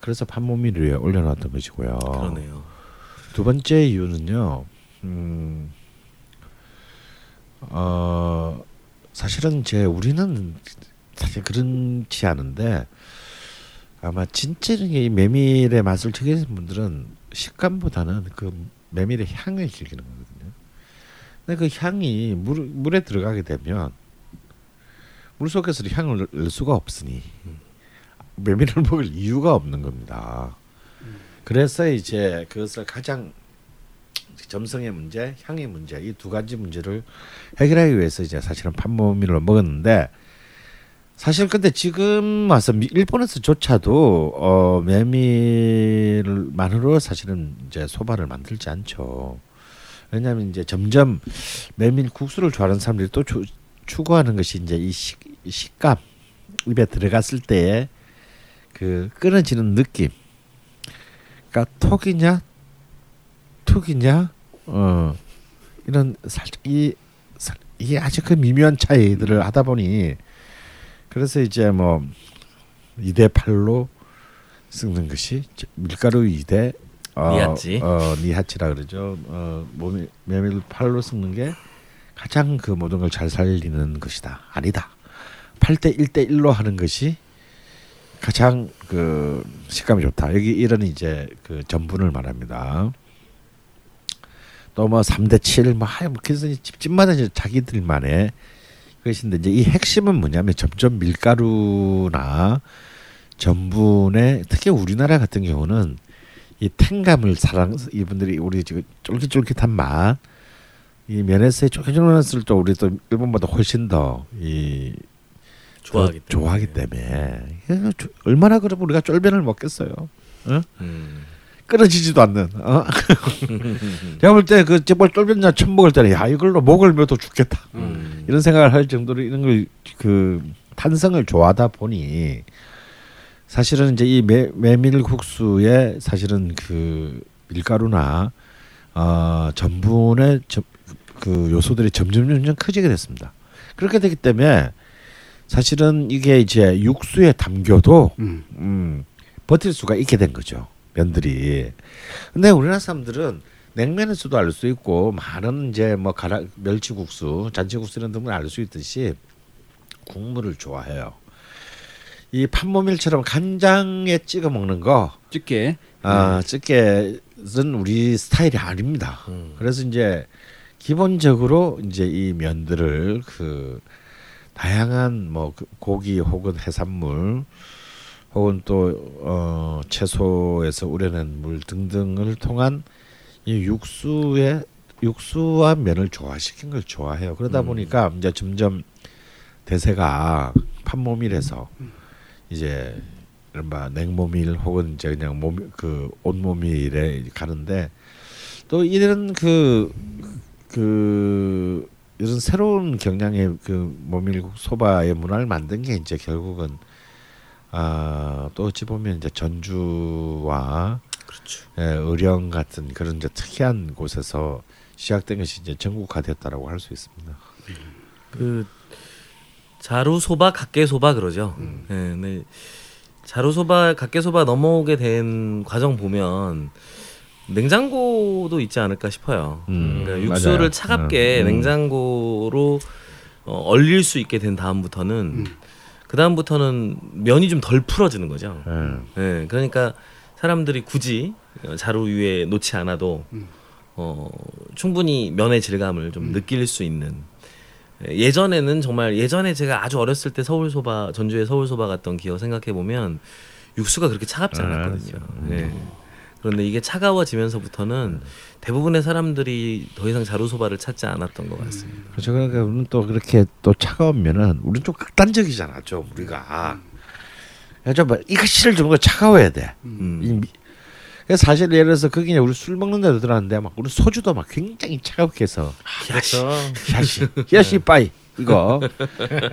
그래서 판모밀 위에 올려놨던 것이고요. 그러네요. 두 번째 이유는요. 음, 어, 사실은 제 우리는 사실 그렇지 않은데 아마 진짜 이 메밀의 맛을 즐기는 분들은 식감보다는 그 메밀의 향을 즐기는 거거든요. 근데 그 향이 물, 물에 들어가게 되면 물 속에서 향을 낼 수가 없으니 메밀을 먹을 이유가 없는 겁니다. 그래서 이제 그것을 가장 점성의 문제, 향의 문제 이 두 가지 문제를 해결하기 위해서 이제 사실은 판모밀을 먹었는데 사실 근데 지금 와서 미- 일본에서조차도 어 메밀만으로 사실은 이제 소바를 만들지 않죠. 왜냐하면 이제 점점 메밀 국수를 좋아하는 사람들이 또 추, 추구하는 것이 이제 이 식, 이 식감 입에 들어갔을 때의 그 끊어지는 느낌. 그러니까 톡이냐 툭이냐 어 이런 살짝 이 살- 이게 아주 그 미묘한 차이들을 하다 보니 그래서 이제 뭐 2대 8로 섞는 것이 저- 밀가루 2대 어, 니하치. 어 니하치라 그러죠. 어 몸이 메밀 8로 섞는 게 가장 그 모든 걸 잘 살리는 것이다. 아니다. 8대 1대 1로 하는 것이 가장 그 식감이 좋다. 여기 이런 이제 그 전분을 말합니다. 또 뭐 3대 7, 뭐, 하여 뭐, 그래서 집집마다 이제 자기들만의 그것인데 이제 이 핵심은 뭐냐면 점점 밀가루나 전분에 특히 우리나라 같은 경우는 이 탱감을 사랑 이분들이 우리 지금 쫄깃쫄깃한 맛, 이 면에서의 쫄깃쫄깃한 또 우리 또 일본보다 훨씬 더이 좋아하기 그, 좋아하기 때문에 얼마나 그러면 우리가 쫄면을 먹겠어요. 어? 음. 끊어지지도 않는. 어? 제가 볼 때그 제발 쫄면냐 처음 먹을 때는 야 이걸로 목을 메도 죽겠다. 음. 이런 생각을 할 정도로 이런 걸 그 탄성을 좋아하다 보니 사실은 이제 이 메, 메밀국수에 사실은 그 밀가루나 어, 전분의 점, 그 요소들이 점점 점점 커지게 됐습니다. 그렇게 되기 때문에 사실은 이게 이제 육수에 담겨도 음. 음, 버틸 수가 있게 된 거죠. 면들이. 근데 우리나라 사람들은 냉면에서도 알 수 있고 많은 이제 뭐 가라 멸치국수, 잔치국수 이런 등을 알 수 있듯이 국물을 좋아해요. 이 판모밀처럼 간장에 찍어 먹는 거, 찌개. 아 찌개는 우리 스타일이 아닙니다. 음. 그래서 이제 기본적으로 이제 이 면들을 그 다양한 뭐그 고기 혹은 해산물 혹은 또 어 채소에서 우려낸 물 등등을 통한 이 육수에 육수와 면을 조화시킨 걸 좋아해요. 그러다 음. 보니까 이제 점점 대세가 판모밀에서 이제 이른바 냉모밀 혹은 이제 그냥 몸 그 온모밀에 가는데 또 이런 그그 이런 새로운 경향의 그 모밀국 소바의 문화를 만든 게 이제 결국은 아또 어찌 보면 이제 전주와 그렇죠. 예, 의령 같은 그런 이제 특이한 곳에서 시작된 것이 이제 전국화됐다라고 할 수 있습니다. 그 자루 소바, 각계 소바 그러죠. 음. 예, 근데 자루 소바, 각계 소바 넘어오게 된 과정 보면 냉장고도 있지 않을까 싶어요. 음, 그러니까 맞아요. 육수를 차갑게 음, 음. 냉장고로 어, 얼릴 수 있게 된 다음부터는 그 다음부터는 면이 좀 덜 풀어지는 거죠. 예. 예, 그러니까 사람들이 굳이 어, 자루 위에 놓지 않아도 어, 충분히 면의 질감을 좀 느낄 수 있는 예, 예전에는 정말 예전에 제가 아주 어렸을 때 서울 소바 전주에 서울 소바 갔던 기억 생각해 보면 육수가 그렇게 차갑지 아, 않았거든요. 음. 예. 그런데 이게 차가워지면서부터는 대부분의 사람들이 더 이상 자루 소바를 찾지 않았던 것 같습니다. 그렇죠. 그러니까 우리는 또 그렇게 또 차가우면은 우리는 좀 극단적이잖아, 좀 우리가. 야, 좀 이것을 주는 거 차가워야 돼. 음. 그래서 사실 예를 들어서 거기 우리 술 먹는 데도 들어갔는데 막 우리 소주도 막 굉장히 차갑게 해서 그렇죠. 야시 야시 빠이 이거.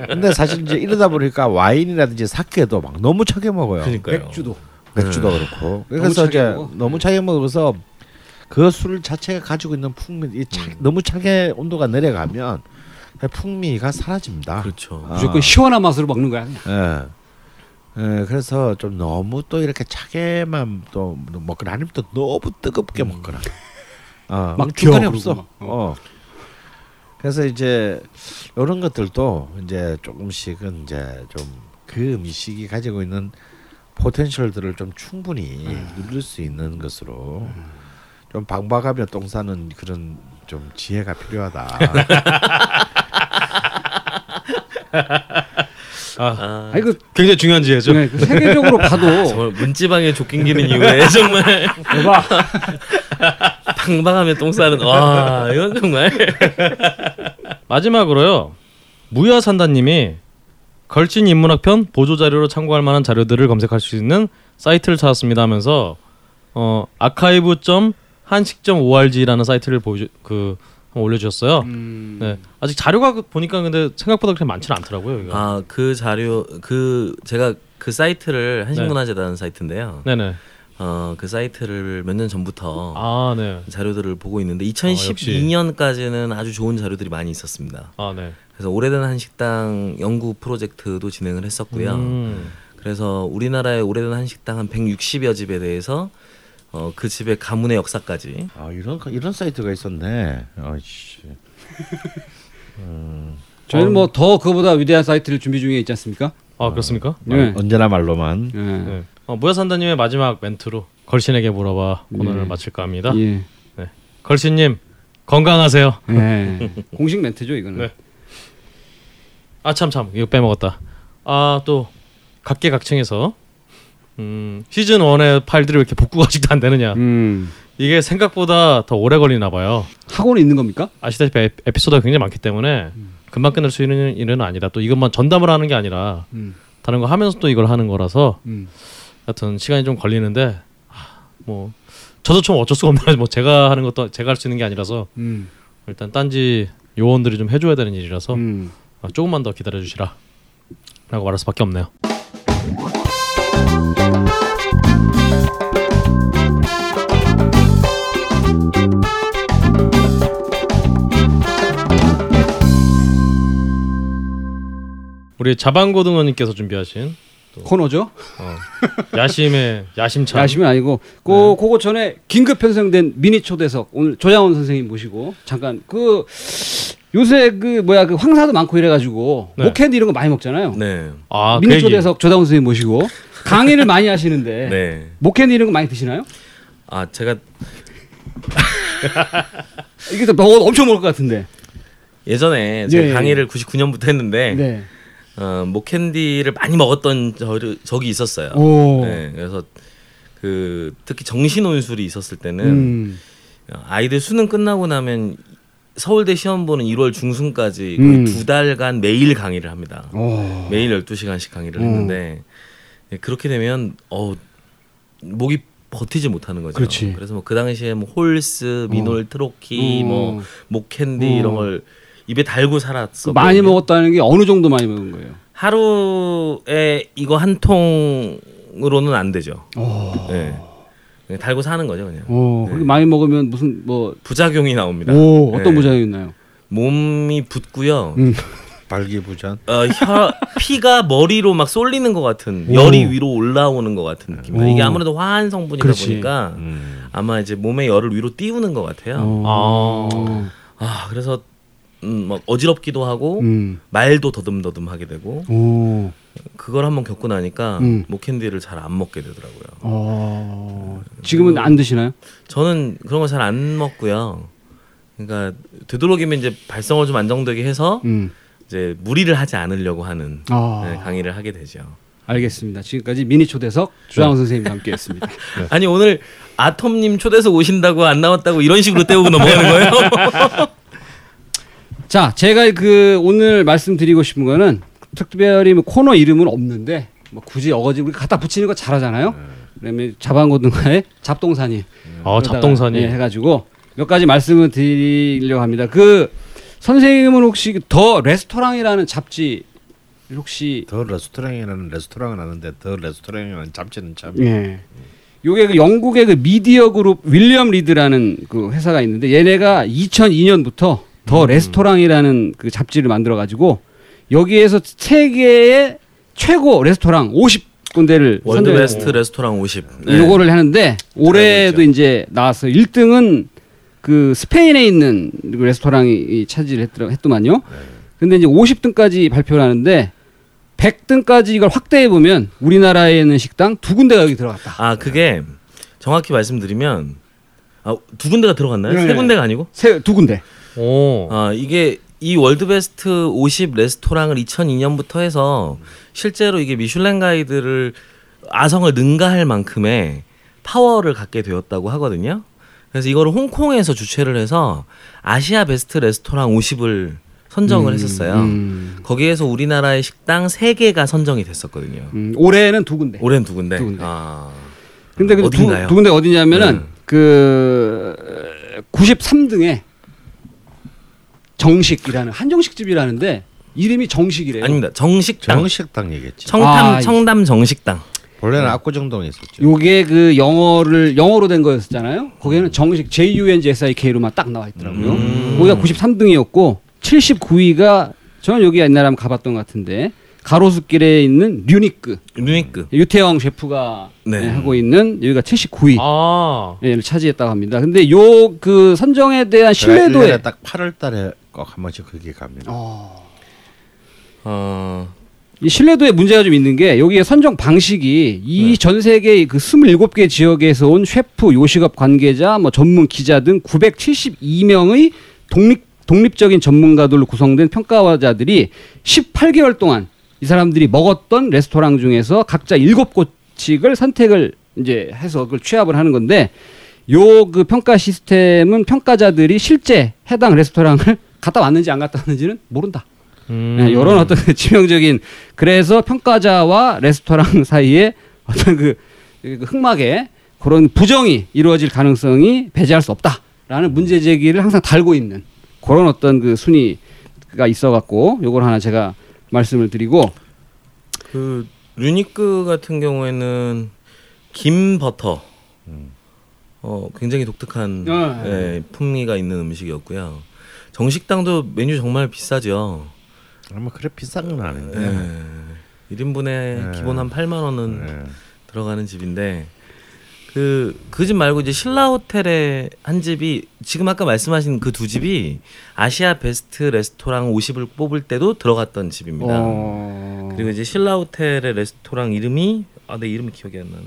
근데 사실 이제 이러다 보니까 와인이라든지 사케도 막 너무 차게 먹어요. 그러니까요. 맥주도. 맥주도 네. 그렇고. 그래서 이제 먹어? 너무 차게 먹어서 그 술 자체가 가지고 있는 풍미, 이 차, 너무 차게 온도가 내려가면 그 풍미가 사라집니다. 그렇죠. 아. 무조건 시원한 맛으로 먹는 거야. 그냥. 예. 예, 그래서 좀 너무 또 이렇게 차게만 또 먹거나 아니면 또 너무 뜨겁게 먹거나. 어, 막 중간에 기어 없어. 어. 그래서 이제 이런 것들도 이제 조금씩은 이제 좀 그 음식이 가지고 있는 포텐셜들을 좀 충분히 누릴 수 있는 것으로 좀 방박하며 똥 싸는 그런 좀 지혜가 필요하다. 아, 아니 그, 굉장히 중요한 지혜죠. 네, 그 세계적으로 봐도 문지방에 족갱기는 이후에 정말 대박. 방방하면 똥 싸는 와 이건 정말 마지막으로요. 무야산다님이 걸친 인문학편 보조 자료로 참고할 만한 자료들을 검색할 수 있는 사이트를 찾았습니다 하면서 어 archive.한식.org라는 사이트를 보여 그 올려주셨어요. 음, 네 아직 자료가 그- 보니까 근데 생각보다 그렇게 많지는 않더라고요. 아 그 자료 그 제가 그 사이트를 한식문화재단 사이트인데요. 네네. 어그 사이트를 몇 년 전부터 아 네. 자료들을 보고 있는데 역시. 2012년까지는 아 주 좋은 자료들이 많이 있었습니다. 아 네. 그래서 오래된 한식당 연구 프로젝트도 진행을 했었고요. 음. 그래서 우리나라의 오래된 한식당 한 160여 집에 대해서 어, 그 집의 가문의 역사까지 아 이런 이런 사이트가 있었네. 아이씨. 저희는 뭐 더 그보다 위대한 사이트를 준비 중에 있지 않습니까? 아 그렇습니까? 네. 언제나 말로만. 네. 네. 어, 무야산다님의 마지막 멘트로 걸신에게 물어봐 예. 마칠까 합니다. 예. 걸신님 건강하세요. 네. 공식 멘트죠 이거는. 네. 아 참 참 이거 빼먹었다. 아 또 각계각층에서 음, 시즌 1의 파일들이 왜 이렇게 복구가 아직도 안 되느냐. 음. 이게 생각보다 더 오래 걸리나 봐요. 학원에 있는 겁니까? 아시다시피 에- 에피소드가 굉장히 많기 때문에 금방 끝낼 수 있는 일은 아니라 또 이것만 전담을 하는 게 아니라 음. 다른 거 하면서 또 이걸 하는 거라서 음. 하여튼 시간이 좀 걸리는데 아, 뭐 저도 좀 어쩔 수가 없나요. 뭐 제가 하는 것도 제가 할 수 있는 게 아니라서 음. 일단 딴지 요원들이 좀 해줘야 되는 일이라서 음. 아, 조금만 더 기다려 주시라 라고 말할 수밖에 없네요. 우리 자방고등어님께서 준비하신 코너죠? 어, 야심의 야심찬 야심은 아니고 그 그거 전에 긴급 편성된 미니 초대석 오늘 조장원 선생님 모시고 잠깐 그 요새 그 뭐야 그 황사도 많고 이래가지고 네. 목캔디 이런 거 많이 먹잖아요. 네. 아, 얘기. 초대석 조장원 선생님 모시고 강의를 많이 하시는데 네. 목캔디 이런 거 많이 드시나요? 아 제가 이게 또 먹어 엄청 먹을 것 같은데. 예전에 제가 예, 예. 강의를 99년부터 했는데 네. 어, 목캔디를 많이 먹었던 저, 적이 있었어요. 오. 네, 그래서 그 특히 정시 논술이 있었을 때는 음. 아이들 수능 끝나고 나면 서울대 시험 보는 1월 중순까지 음. 두 달간 매일 강의를 합니다. 오. 매일 12시간씩 강의를 음. 했는데 네, 그렇게 되면 어 목이 버티지 못하는 거죠. 그렇지. 래서 뭐 그 당시에 뭐 홀스, 미놀 트로키, 어. 뭐 목캔디 어. 이런 걸 입에 달고 살았어. 많이 먹었다는 게 어느 정도 많이 먹은 거예요? 하루에 이거 한 통으로는 안 되죠. 오. 네. 그냥 달고 사는 거죠, 그냥. 오. 네. 그렇게 많이 먹으면 무슨 뭐 부작용이 나옵니다. 오, 어떤 네. 부작용이 있나요? 몸이 붓고요. 음. 발기부전. 어, 혀, 피가 머리로 막 쏠리는 것 같은 오. 열이 위로 올라오는 것 같은 느낌. 오. 이게 아무래도 화한 성분이다 그렇지. 보니까 음. 아마 이제 몸의 열을 위로 띄우는 것 같아요. 어. 아 그래서 음, 막 어지럽기도 하고 음. 말도 더듬더듬 하게 되고 오. 그걸 한번 겪고 나니까 음. 목캔디를 잘 안 먹게 되더라고요. 어. 지금은 안 드시나요? 저는 그런 거 잘 안 먹고요. 그러니까 되도록이면 이제 발성을 좀 안정되게 해서 음. 이제 무리를 하지 않으려고 하는 아. 네, 강의를 하게 되죠. 알겠습니다. 지금까지 미니 초대석 주장원 선생님과 함께했습니다. 아니 오늘 아톰님 초대석 오신다고 안 나왔다고 이런 식으로 때우고 넘어가는 거예요? 자, 제가 그 오늘 말씀드리고 싶은 거는 특별히 뭐 코너 이름은 없는데 뭐 굳이 어거지 우리 갖다 붙이는 거 잘하잖아요. 그러면 자방고등어의 잡동사니. 어, 잡동사니. 예, 해가지고 몇 가지 말씀을 드리려고 합니다. 그 선생님은 혹시 더 레스토랑이라는 잡지 혹시 더 레스토랑이라는 레스토랑은 아는데 The Restaurant이라는 잡지는 참. 예. 요게 그 영국의 그 미디어 그룹 윌리엄 리드라는 그 회사가 있는데 얘네가 2002년부터 The Restaurant이라는 그 잡지를 만들어 가지고 여기에서 세계의 최고 레스토랑 50군데를 World Best Restaurant 50. 네. 요거를 하는데 올해도. 이제 나왔어요. 1등은 그 스페인에 있는 그 레스토랑이 차지를 했더라 했더만요. 근데 이제 50등까지 발표를 하는데 100등까지 이걸 확대해 보면 우리나라에 있는 식당 두 군데가 여기 들어갔다. 아 그게 정확히 말씀드리면 아, 두 군데가 들어갔나요? 네. 세 군데가 아니고? 세 두 군데. 오. 아 이게 이 World Best 50 Restaurant을 2002년부터 해서 실제로 이게 미슐랭 가이드를 아성을 능가할 만큼의 파워를 갖게 되었다고 하거든요. 그래서 이거를 홍콩에서 주최를 해서 아시아 베스트 레스토랑 50을 선정을 했었어요. 음, 거기에서 우리나라의 식당 3개가 선정이 됐었거든요. 음, 올해는 두 군데. 올해는 두 군데. 두 군데. 아. 근데 그 두? 두 군데 어디냐면은 네. 그 93등에 정식이라는 한정식 집이라는데 이름이 정식이래요. 아닙니다. 정식당. 정식당 얘기했지. 청담 아, 청담 정식당. 원래는 압구정동에 있었죠. 요게 그 영어를 영어로 된 거였잖아요. 거기에는 정식 J U N G S I K로만 딱 나와 있더라고요. 음. 거기가 93등이었고 79위가 저는 여기 옛날에 한번 가봤던 것 같은데 가로수길에 있는 류니크 루니크. 유태영 셰프가 네. 네, 하고 있는 여기가 79위. 아. 를 차지했다고 합니다. 근데 요 그 선정에 대한 신뢰도에 딱 8월 달에 꼭 한 번씩 거기 갑니다. 어, 어. 이 신뢰도에 문제가 좀 있는 게 여기에 선정 방식이 이 전 세계 그 27개 지역에서 온 셰프, 요식업 관계자, 뭐 전문 기자 등 972명의 독립 독립적인 전문가들로 구성된 평가자들이 18개월 동안 이 사람들이 먹었던 레스토랑 중에서 각자 7곳씩을 선택을 이제 해서 그걸 취합을 하는 건데 요 그 평가 시스템은 평가자들이 실제 해당 레스토랑을 갔다 왔는지 안 갔다 왔는지는 모른다. 음. 네, 이런 어떤 그 치명적인 그래서 평가자와 레스토랑 사이에 어떤 그, 그 흑막에 그런 부정이 이루어질 가능성이 배제할 수 없다라는 문제 제기를 항상 달고 있는 그런 어떤 그 순위가 있어갖고 요걸 하나 제가 말씀을 드리고 그 루니크 같은 경우에는 김 버터. 어 굉장히 독특한 어, 예, 풍미가 있는 음식이었고요. 정식당도 메뉴 정말 비싸죠. 아마 그래 비싼 건 아닌데. 예. 1인분에 네. 기본 한 8만 원은 네. 들어가는 집인데 그 그 집 말고 이제 신라 호텔의 한 집이 지금 아까 말씀하신 그 두 집이 아시아 베스트 레스토랑 50을 뽑을 때도 들어갔던 집입니다. 어... 그리고 이제 신라 호텔의 레스토랑 이름이 아 내 이름이 기억이 안 나네.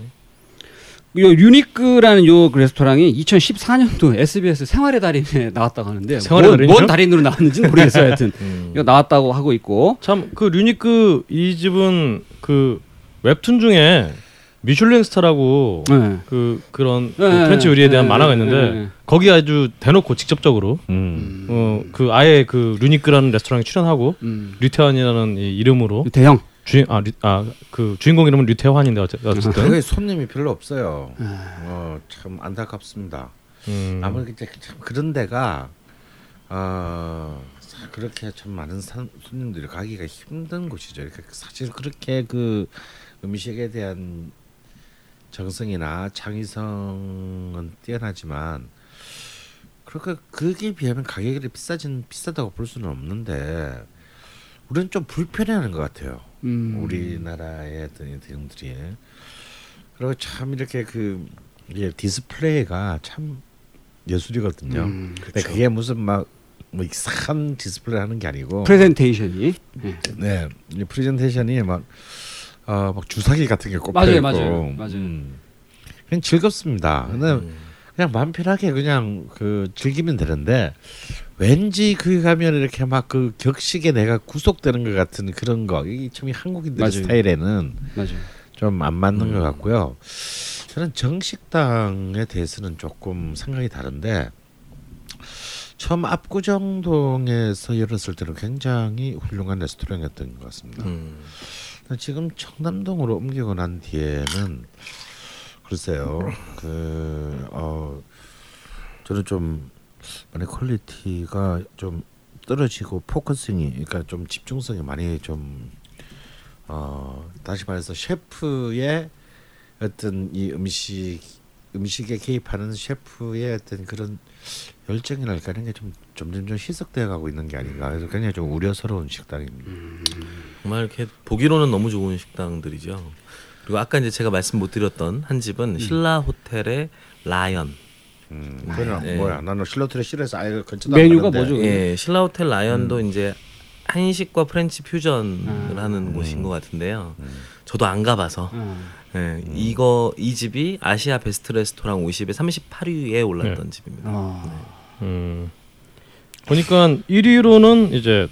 요 유니크라는 요 레스토랑이 2014년도 SBS 생활의 달인에 나왔다고 하는데 생활의 뭔? 뭔 달인으로 나왔는지는 모르겠어요. 하여튼 음. 이거 나왔다고 하고 있고 참그 류니크 이 집은 그 웹툰 중에 미슐랭 스타라고 네. 그 그런 그 네, 프렌치 요리에 대한 네, 만화가 네, 있는데 네, 네. 거기 아주 대놓고 직접적으로 음. 어그 아예 그 류니크라는 레스토랑에 출연하고 음. 류태환이라는 이 이름으로 대형 주인 아아그 주인공 이름은 류태환인데 어쨌든 손님이 별로 없어요. 아. 어, 참 안타깝습니다. 음. 아무래도 참 그런 데가 어, 사- 그렇게 참 많은 산, 손님들이 가기가 힘든 곳이죠. 이렇게 사실 그렇게 그 음식에 대한 정성이나 창의성은 뛰어나지만 그렇게 그게 비하면 가격이 비싸진 비싸다고 볼 수는 없는데 우리는 좀 불편해하는 것 같아요. 음. 우리나라의 어떤 대중들이 그리고 참 이렇게 그 디스플레이가 참 예술이거든요. 음, 근데 그게 무슨 막뭐 이상한 디스플레이 하는 게 아니고 프레젠테이션이 네. 네, 이 프레젠테이션이 막 어, 막 주사기 같은 게 꼽혀 맞아요, 있고 맞아요, 맞아요. 음. 그냥 즐겁습니다. 근데 음. 그냥 마음 편하게 그냥 그 즐기면 되는데 왠지 거기 가면 이렇게 막 그 격식에 내가 구속되는 것 같은 그런 거 이게 참 한국인들 맞아요. 스타일에는. 좀 안 맞는 음. 것 같고요. 저는 정식당에 대해서는 조금 생각이 다른데 처음 압구정동에서 열었을 때는 굉장히 훌륭한 레스토랑이었던 것 같습니다. 음. 지금 청담동으로 옮기고 난 뒤에는 글쎄요, 그 어, 저는 좀 많이 quality가 좀 떨어지고 focusing이, 그러니까 좀 집중성이 많이 좀 어, 다시 말해서 셰프의 어떤 이 음식 음식에 개입하는 셰프의 어떤 그런 열정이랄까 이런 게좀 점점 좀 희석되어 가고 있는 게 아닌가 그래서 굉장히 좀 우려스러운 식당입니다. 정말 이렇게 보기로는 너무 좋은 식당들이죠. 그리고 아까 이제 제가 말씀 못 드렸던 한 집은 신라 호텔의 라이언. 음, 그거는 예. 뭐야? 나는 실로트레 실에서 아예 근처도 안 메뉴가. 뭐죠? 예, 신라 호텔 라이언도 이제 한식과 프렌치 퓨전을 아. 하는 곳인 것 같은데요. 저도 안 가봐서 어. 예, 이거 이 집이 아시아 베스트 레스토랑 50에 38위에 올랐던 집입니다. 어. 음. 보니까 1위로는 이제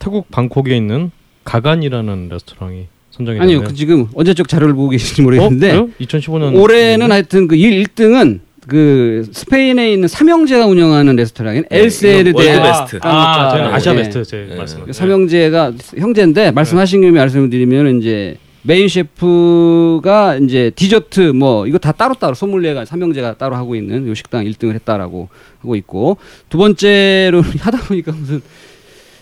태국 방콕에 있는 가간이라는 레스토랑이 선정이 아니요. 그 지금 언제적 자료를 보고 계신지 모르겠는데 어? 2015년 올해는 하여튼 그 1, 1등은 그 스페인에 있는 삼형제가 운영하는 레스토랑인 네, 엘세르데 월드 베스트. 아, 저희는 네. 아시아 예. 베스트 제 네. 말씀. 그 삼형제가 형제인데 말씀하신 김에 말씀을 드리면 이제 메인 셰프가 이제 디저트 뭐 이거 다 따로 따로 소믈리에가 삼형제가 따로 하고 있는 요 식당 1등을 했다라고 하고 있고 두 번째로 하다 보니까 무슨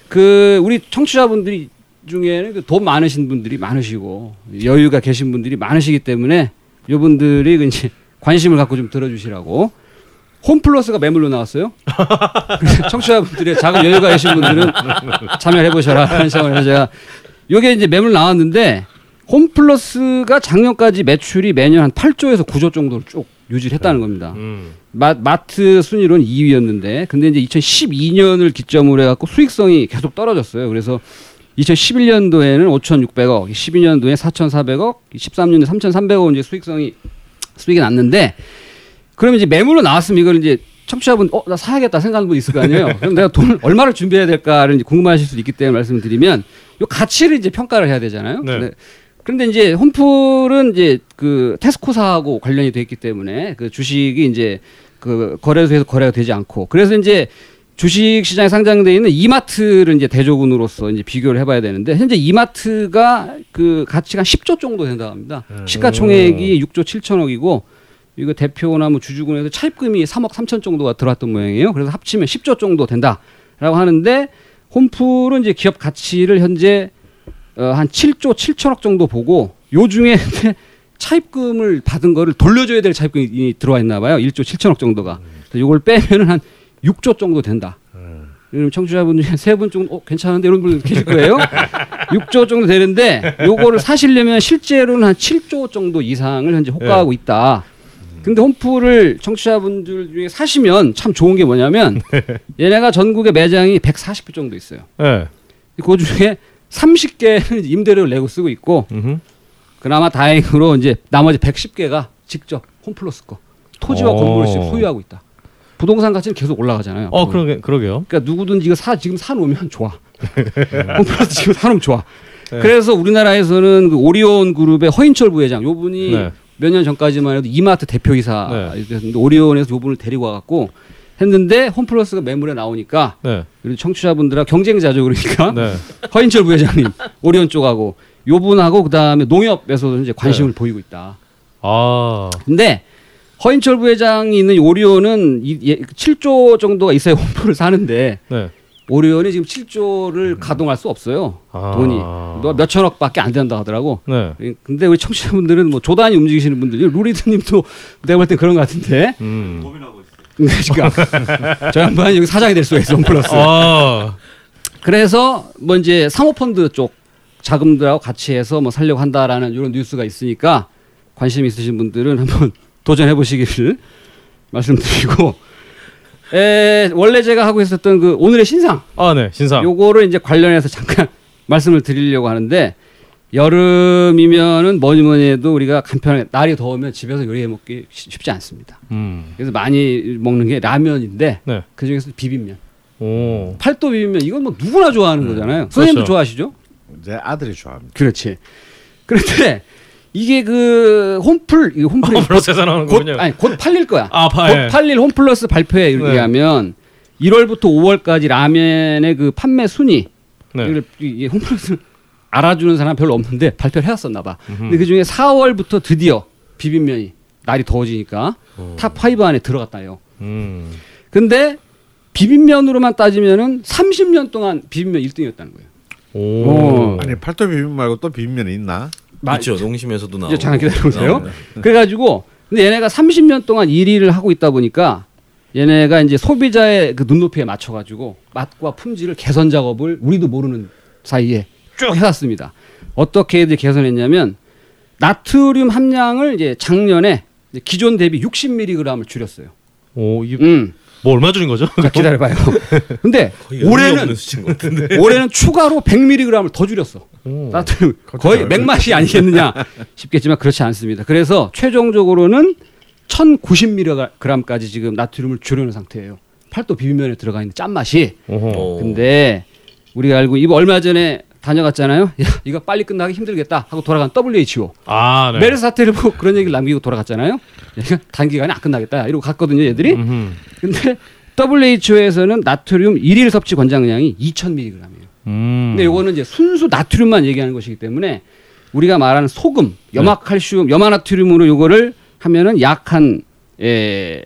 그 우리 청취자분들이 중에는 그돈 많으신 분들이 많으시고 여유가 계신 분들이 많으시기 때문에 요분들이 그 이제 관심을 갖고 좀 들어주시라고 홈플러스가 매물로 나왔어요. 청취자분들의 작은 여유가 계신 분들은 참여해 보셔라 하는 상황에서 제가 요게 이제 매물 나왔는데 홈플러스가 작년까지 매출이 매년 한 8조에서 9조 정도로 쭉 유지를 했다는 겁니다. 음. 마, 마트 순위로는 2위였는데 근데 이제 2012년을 기점으로 해갖고 수익성이 계속 떨어졌어요. 그래서 2011년도에는 5,600억, 12년도에 4,400억, 13년도에 3,300억 이제 수익성이 수익이 났는데 그러면 이제 매물로 나왔으면 이걸 이제 청취자분 어 나 사야겠다 생각하는 분 있을 거 아니에요. 그럼 내가 돈을 얼마를 준비해야 될까를 이제 궁금하실 수도 있기 때문에 말씀을 드리면 요 가치를 이제 평가를 해야 되잖아요. 네. 네. 그런데 이제 홈플은 이제 그 테스코사하고 관련이 돼 있기 때문에 그 주식이 이제 그 거래소에서 거래가 되지 않고 그래서 이제 주식 시장에 상장돼 있는 이마트를 이제 대조군으로서 이제 비교를 해봐야 되는데 현재 이마트가 그 가치가 한 10조 정도 된다고 합니다. 시가총액이 6조 7천억이고 이거 대표나 뭐 주주군에서 차입금이 3억 3천 정도가 들어왔던 모양이에요. 그래서 합치면 10조 정도 된다라고 하는데 홈플은 이제 기업 가치를 현재 어, 한 7조 7천억 정도 보고 요 중에 차입금을 받은 거를 돌려줘야 될 차입금이 들어와 있나 봐요. 1조 7천억 정도가. 그래서 요걸 빼면은 한 6조 정도 된다. 그럼 청취자분 중에 세 분 정도 어, 괜찮은데 이런 분 계실 거예요. 6조 정도 되는데 요거를 사시려면 실제로는 한 7조 정도 이상을 현재 호가하고 있다. 근데 홈플을 청취자분들 중에 사시면 참 좋은 게 뭐냐면 얘네가 전국에 매장이 140개 정도 있어요. 네. 그 중에 30개는 임대료를 내고 쓰고 있고 음흠. 그나마 다행으로 이제 나머지 110개가 직접 홈플러스 거 토지와 오. 건물을 소유하고 있다. 부동산 가치는 계속 올라가잖아요. 어 그러게 그러게요. 그러니까 누구든지 이거 사 지금 사놓으면 좋아. 홈플러스 지금 사놓으면 좋아. 네. 그래서 우리나라에서는 그 오리온 그룹의 허인철 부회장 요 분이 네. 몇년 전까지만 해도 이마트 대표이사 네. 오리온에서 요 분을 데리고 와갖고 했는데 홈플러스가 매물에 나오니까 네. 그리고 청취자분들하고 경쟁자죠 그러니까 네. 허인철 부회장님 오리온 쪽하고 요 분하고 그다음에 농협에서도 이제 관심을 보이고 있다. 아. 근데 허인철 부회장이 있는 이 오리온은 이, 예, 7조 정도가 있어야 홈플을 사는데 네. 오리온이 지금 7조를 가동할 수 없어요. 아. 돈이 너 몇천억밖에 안 된다 하더라고. 네. 근데 우리 청취자분들은 뭐 조단위 움직이시는 분들이 루리드님도 내가 볼때 그런 것 같은데. 음. 그러니까 저 양반이 여기 사장이 될 수가 있어 홈플러스. 아. 그래서 뭐 이제 사모펀드 쪽 자금들하고 같이 해서 뭐 살려고 한다라는 이런 뉴스가 있으니까 관심 있으신 분들은 한번 도전해 보시기를 말씀드리고 에, 원래 제가 하고 있었던 그 오늘의 신상 아, 네. 신상. 요거를 이제 관련해서 잠깐 말씀을 드리려고 하는데 여름이면은 뭐니 뭐니 해도 우리가 간편하게 날이 더우면 집에서 요리해 먹기 쉽- 쉽지 않습니다. 음. 그래서 많이 먹는 게 라면인데 네. 그 중에서 비빔면. 오. 팔도 비빔면 이건 뭐 누구나 좋아하는 거잖아요. 선생님도 그렇죠. 좋아하시죠? 제 아들이 좋아합니다. 그렇지. 그런데 이게 그 홈플 이 홈플이 홈플러스에서 나오는 곧, 거군요. 아니 곧 팔릴 거야. 아, 파, 곧 예. 팔릴 홈플러스 발표에 네. 의하면 1월부터 5월까지 라면의 그 판매 순위 네. 이게 홈플러스 알아주는 사람 별로 없는데 발표를 해왔었나 봐. 음흠. 근데 그 중에 4월부터 드디어 비빔면이 날이 더워지니까 top5 안에 들어갔다요. 음. 근데 비빔면으로만 따지면은 30년 동안 비빔면 1등이었다는 거예요. 오. 오. 아니 팔도 비빔 말고 또 비빔면이 있나? 마- 있죠. 농심에서도 나오고. 이제 잠깐 기다려보세요. 나옵니다. 그래가지고 근데 얘네가 30년 동안 1위를 하고 있다 보니까 얘네가 이제 소비자의 그 눈높이에 맞춰가지고 맛과 품질을 개선 작업을 우리도 모르는 사이에 쭉 해왔습니다. 어떻게 애들 개선했냐면 나트륨 함량을 이제 작년에 이제 기존 대비 60mg을 줄였어요. 오, 이게 음. 뭐 얼마 줄인 거죠? 자 기다려봐요. 근데 올해는. 올해는 추가로 100mg을 더 줄였어. 오. 나트륨 거의 맥맛이 아니겠느냐 싶겠지만 그렇지 않습니다. 그래서 최종적으로는 1090mg까지 지금 나트륨을 줄여놓은 상태예요. 팔도 비빔면에 들어가 있는 짠맛이. 오호. 근데 우리가 알고 이거 얼마 전에 다녀갔잖아요. 야 이거 빨리 끝나기 힘들겠다 하고 돌아간 WHO 아, 네. 메르스 사태를 보고 그런 얘기를 남기고 돌아갔잖아요. 단기간에 안 끝나겠다 이러고 갔거든요, 얘들이. 음흠. 근데 WHO에서는 나트륨 1일 섭취 권장량이 2,000mg이에요. 음. 근데 요거는 이제 순수 나트륨만 얘기하는 것이기 때문에 우리가 말하는 소금, 염화칼슘, 염화나트륨으로 요거를 하면은 약한 에,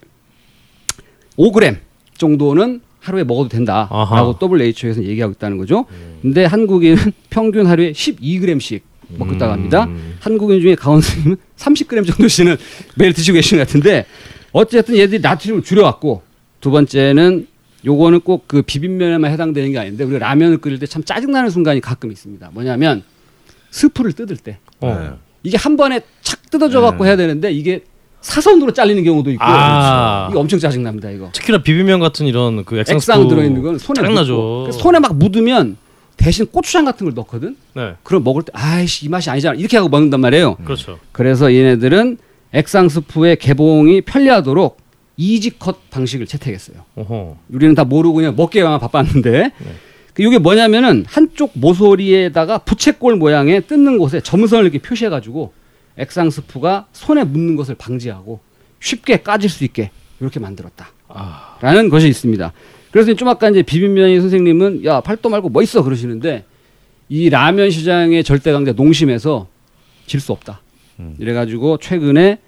5g 정도는 하루에 먹어도 된다라고 아하. WHO에서 얘기하고 있다는 거죠. 근데 한국인은 평균 하루에 12g씩 먹고 있다고 합니다. 음. 한국인 중에 강원수님은 30g 정도씩은 매일 드시고 계시는 것 같은데 어쨌든 얘들이 나트륨을 줄여왔고 두 번째는 요거는 꼭 그 비빔면에만 해당되는 게 아닌데 우리가 라면을 끓일 때 참 짜증나는 순간이 가끔 있습니다. 뭐냐면 스프를 뜯을 때 어. 네. 이게 한 번에 착 뜯어져 갖고 해야 되는데 이게 사선으로 잘리는 경우도 있고 아. 이거 엄청 짜증납니다 이거 특히나 비빔면 같은 이런 그 액상, 액상 들어있는 건 손에 짜증나죠. 손에 막 묻으면 대신 고추장 같은 걸 넣거든. 네. 그럼 먹을 때 아이씨 이 맛이 아니잖아 이렇게 하고 먹는단 말이에요. 그렇죠. 그래서 얘네들은 액상 스프의 개봉이 편리하도록 이지컷 방식을 채택했어요. 오호. 우리는 다 모르고 그냥 먹기만 바빴는데 그 이게 뭐냐면은 한쪽 모서리에다가 부채꼴 모양의 뜯는 곳에 점선을 이렇게 표시해가지고 액상 스프가 손에 묻는 것을 방지하고 쉽게 까질 수 있게 이렇게 만들었다라는 것이 있습니다. 그래서 좀 아까 이제 비빔면이 선생님은 야 팔도 말고 뭐 있어 그러시는데 이 라면 시장의 절대 강자 농심에서 질 수 없다. 이래가지고 최근에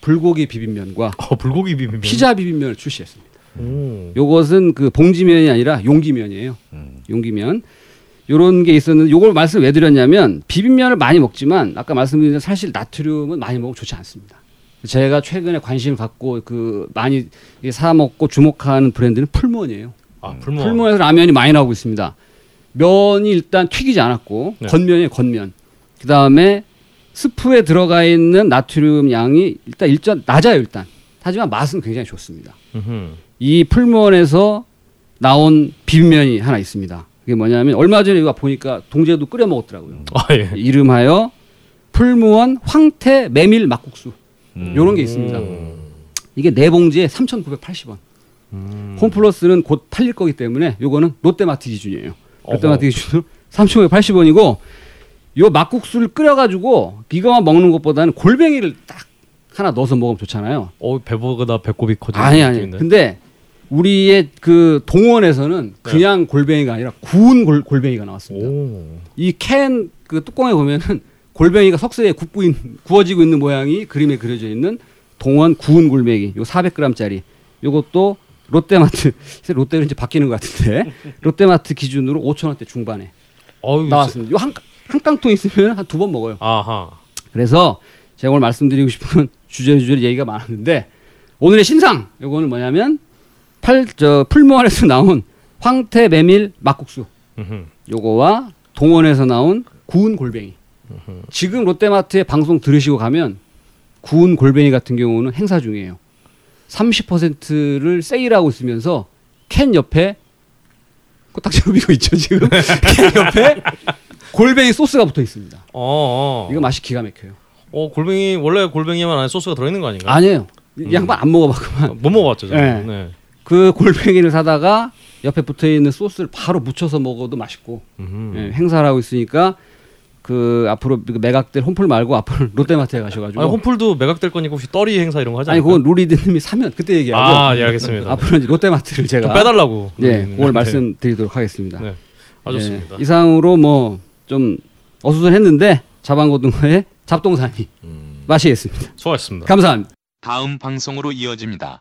불고기 비빔면과 어, 불고기 비빔면. 피자 비빔면을 출시했습니다. 오. 요것은 그 봉지면이 아니라 용기면이에요. 용기면. 요런 게 있었는데 요걸 말씀 왜 드렸냐면 비빔면을 많이 먹지만 아까 말씀드린 사실 나트륨은 많이 먹으면 좋지 않습니다. 제가 최근에 관심을 갖고 그 많이 사 먹고 주목하는 브랜드는 풀무원이에요. 아, 불모. 풀무원에서 라면이 많이 나오고 있습니다. 면이 일단 튀기지 않았고 네. 겉면이에요, 겉면. 그다음에 스프에 들어가 있는 나트륨 양이 일단 일단 낮아요, 일단. 하지만 맛은 굉장히 좋습니다. 음흠. 이 풀무원에서 나온 비빔면이 하나 있습니다. 그게 뭐냐면 얼마 전에 이거 보니까 동재도 끓여 먹었더라고요. 아 예. 이름하여 풀무원 황태 메밀 막국수. 요런 게 있습니다. 이게 네 봉지에 3,980원. 음. 홈플러스는 곧 팔릴 거기 때문에 요거는 롯데마트 기준이에요. 어허. 롯데마트 기준으로 3,980원이고 요 막국수를 끓여가지고 이거만 먹는 것보다는 골뱅이를 딱 하나 넣어서 먹으면 좋잖아요. 어, 배보다 배꼽이 커지는 아니 아니. 느낌인데. 근데 우리의 그 동원에서는 그냥 골뱅이가 아니라 구운 골, 골뱅이가 나왔습니다. 오. 이캔 그 뚜껑에 보면은 골뱅이가 석쇠에 굽고 있, 구워지고 있는 모양이 그림에 그려져 있는 동원 구운 골뱅이 요 400g짜리 요것도 롯데마트 롯데로 이제 바뀌는 것 같은데 롯데마트 기준으로 5천 원대 중반에 어유. 나왔습니다. 요한 한 깡통 있으면 한 두 번 먹어요. 아하. 그래서 제가 오늘 말씀드리고 싶은 건 주제 주제 얘기가 많았는데 오늘의 신상 요거는 뭐냐면 팔 저 풀무원에서 나온 황태 메밀 막국수. 요거와 동원에서 나온 구운 골뱅이. 지금 롯데마트에 방송 들으시고 가면 구운 골뱅이 같은 경우는 행사 중이에요. 30%를 세일하고 있으면서 캔 옆에 코딱지 로 비고 있죠 지금 캔 옆에 골뱅이 소스가 붙어 있습니다. 어, 어. 이거 맛이 기가 막혀요. 어, 골뱅이 원래 골뱅이만 안에 소스가 들어 있는 거 아닌가요? 아니에요. 이 양반 안 먹어봤구만. 못 먹어봤죠. 네. 네. 그 골뱅이를 사다가 옆에 붙어 있는 소스를 바로 묻혀서 먹어도 맛있고 음흠. 예, 행사를 하고 있으니까 그 앞으로 그 매각될 홈플 말고 앞으로 롯데마트에 가셔가지고 아니, 홈플도 매각될 거니까 혹시 떨이 행사 이런 거 하지 아니 않을까요? 그건 루리드님이 사면 그때 얘기하고 아, 예, 알겠습니다. 앞으로 이제 롯데마트를 좀 제가 빼달라고. 예, 네. 그걸 말씀드리도록 하겠습니다. 네. 아, 좋습니다. 예, 이상으로 뭐 좀 어수선했는데 자방고등어의 잡동사니 마시겠습니다. 수고하셨습니다. 감사합니다. 다음 방송으로 이어집니다.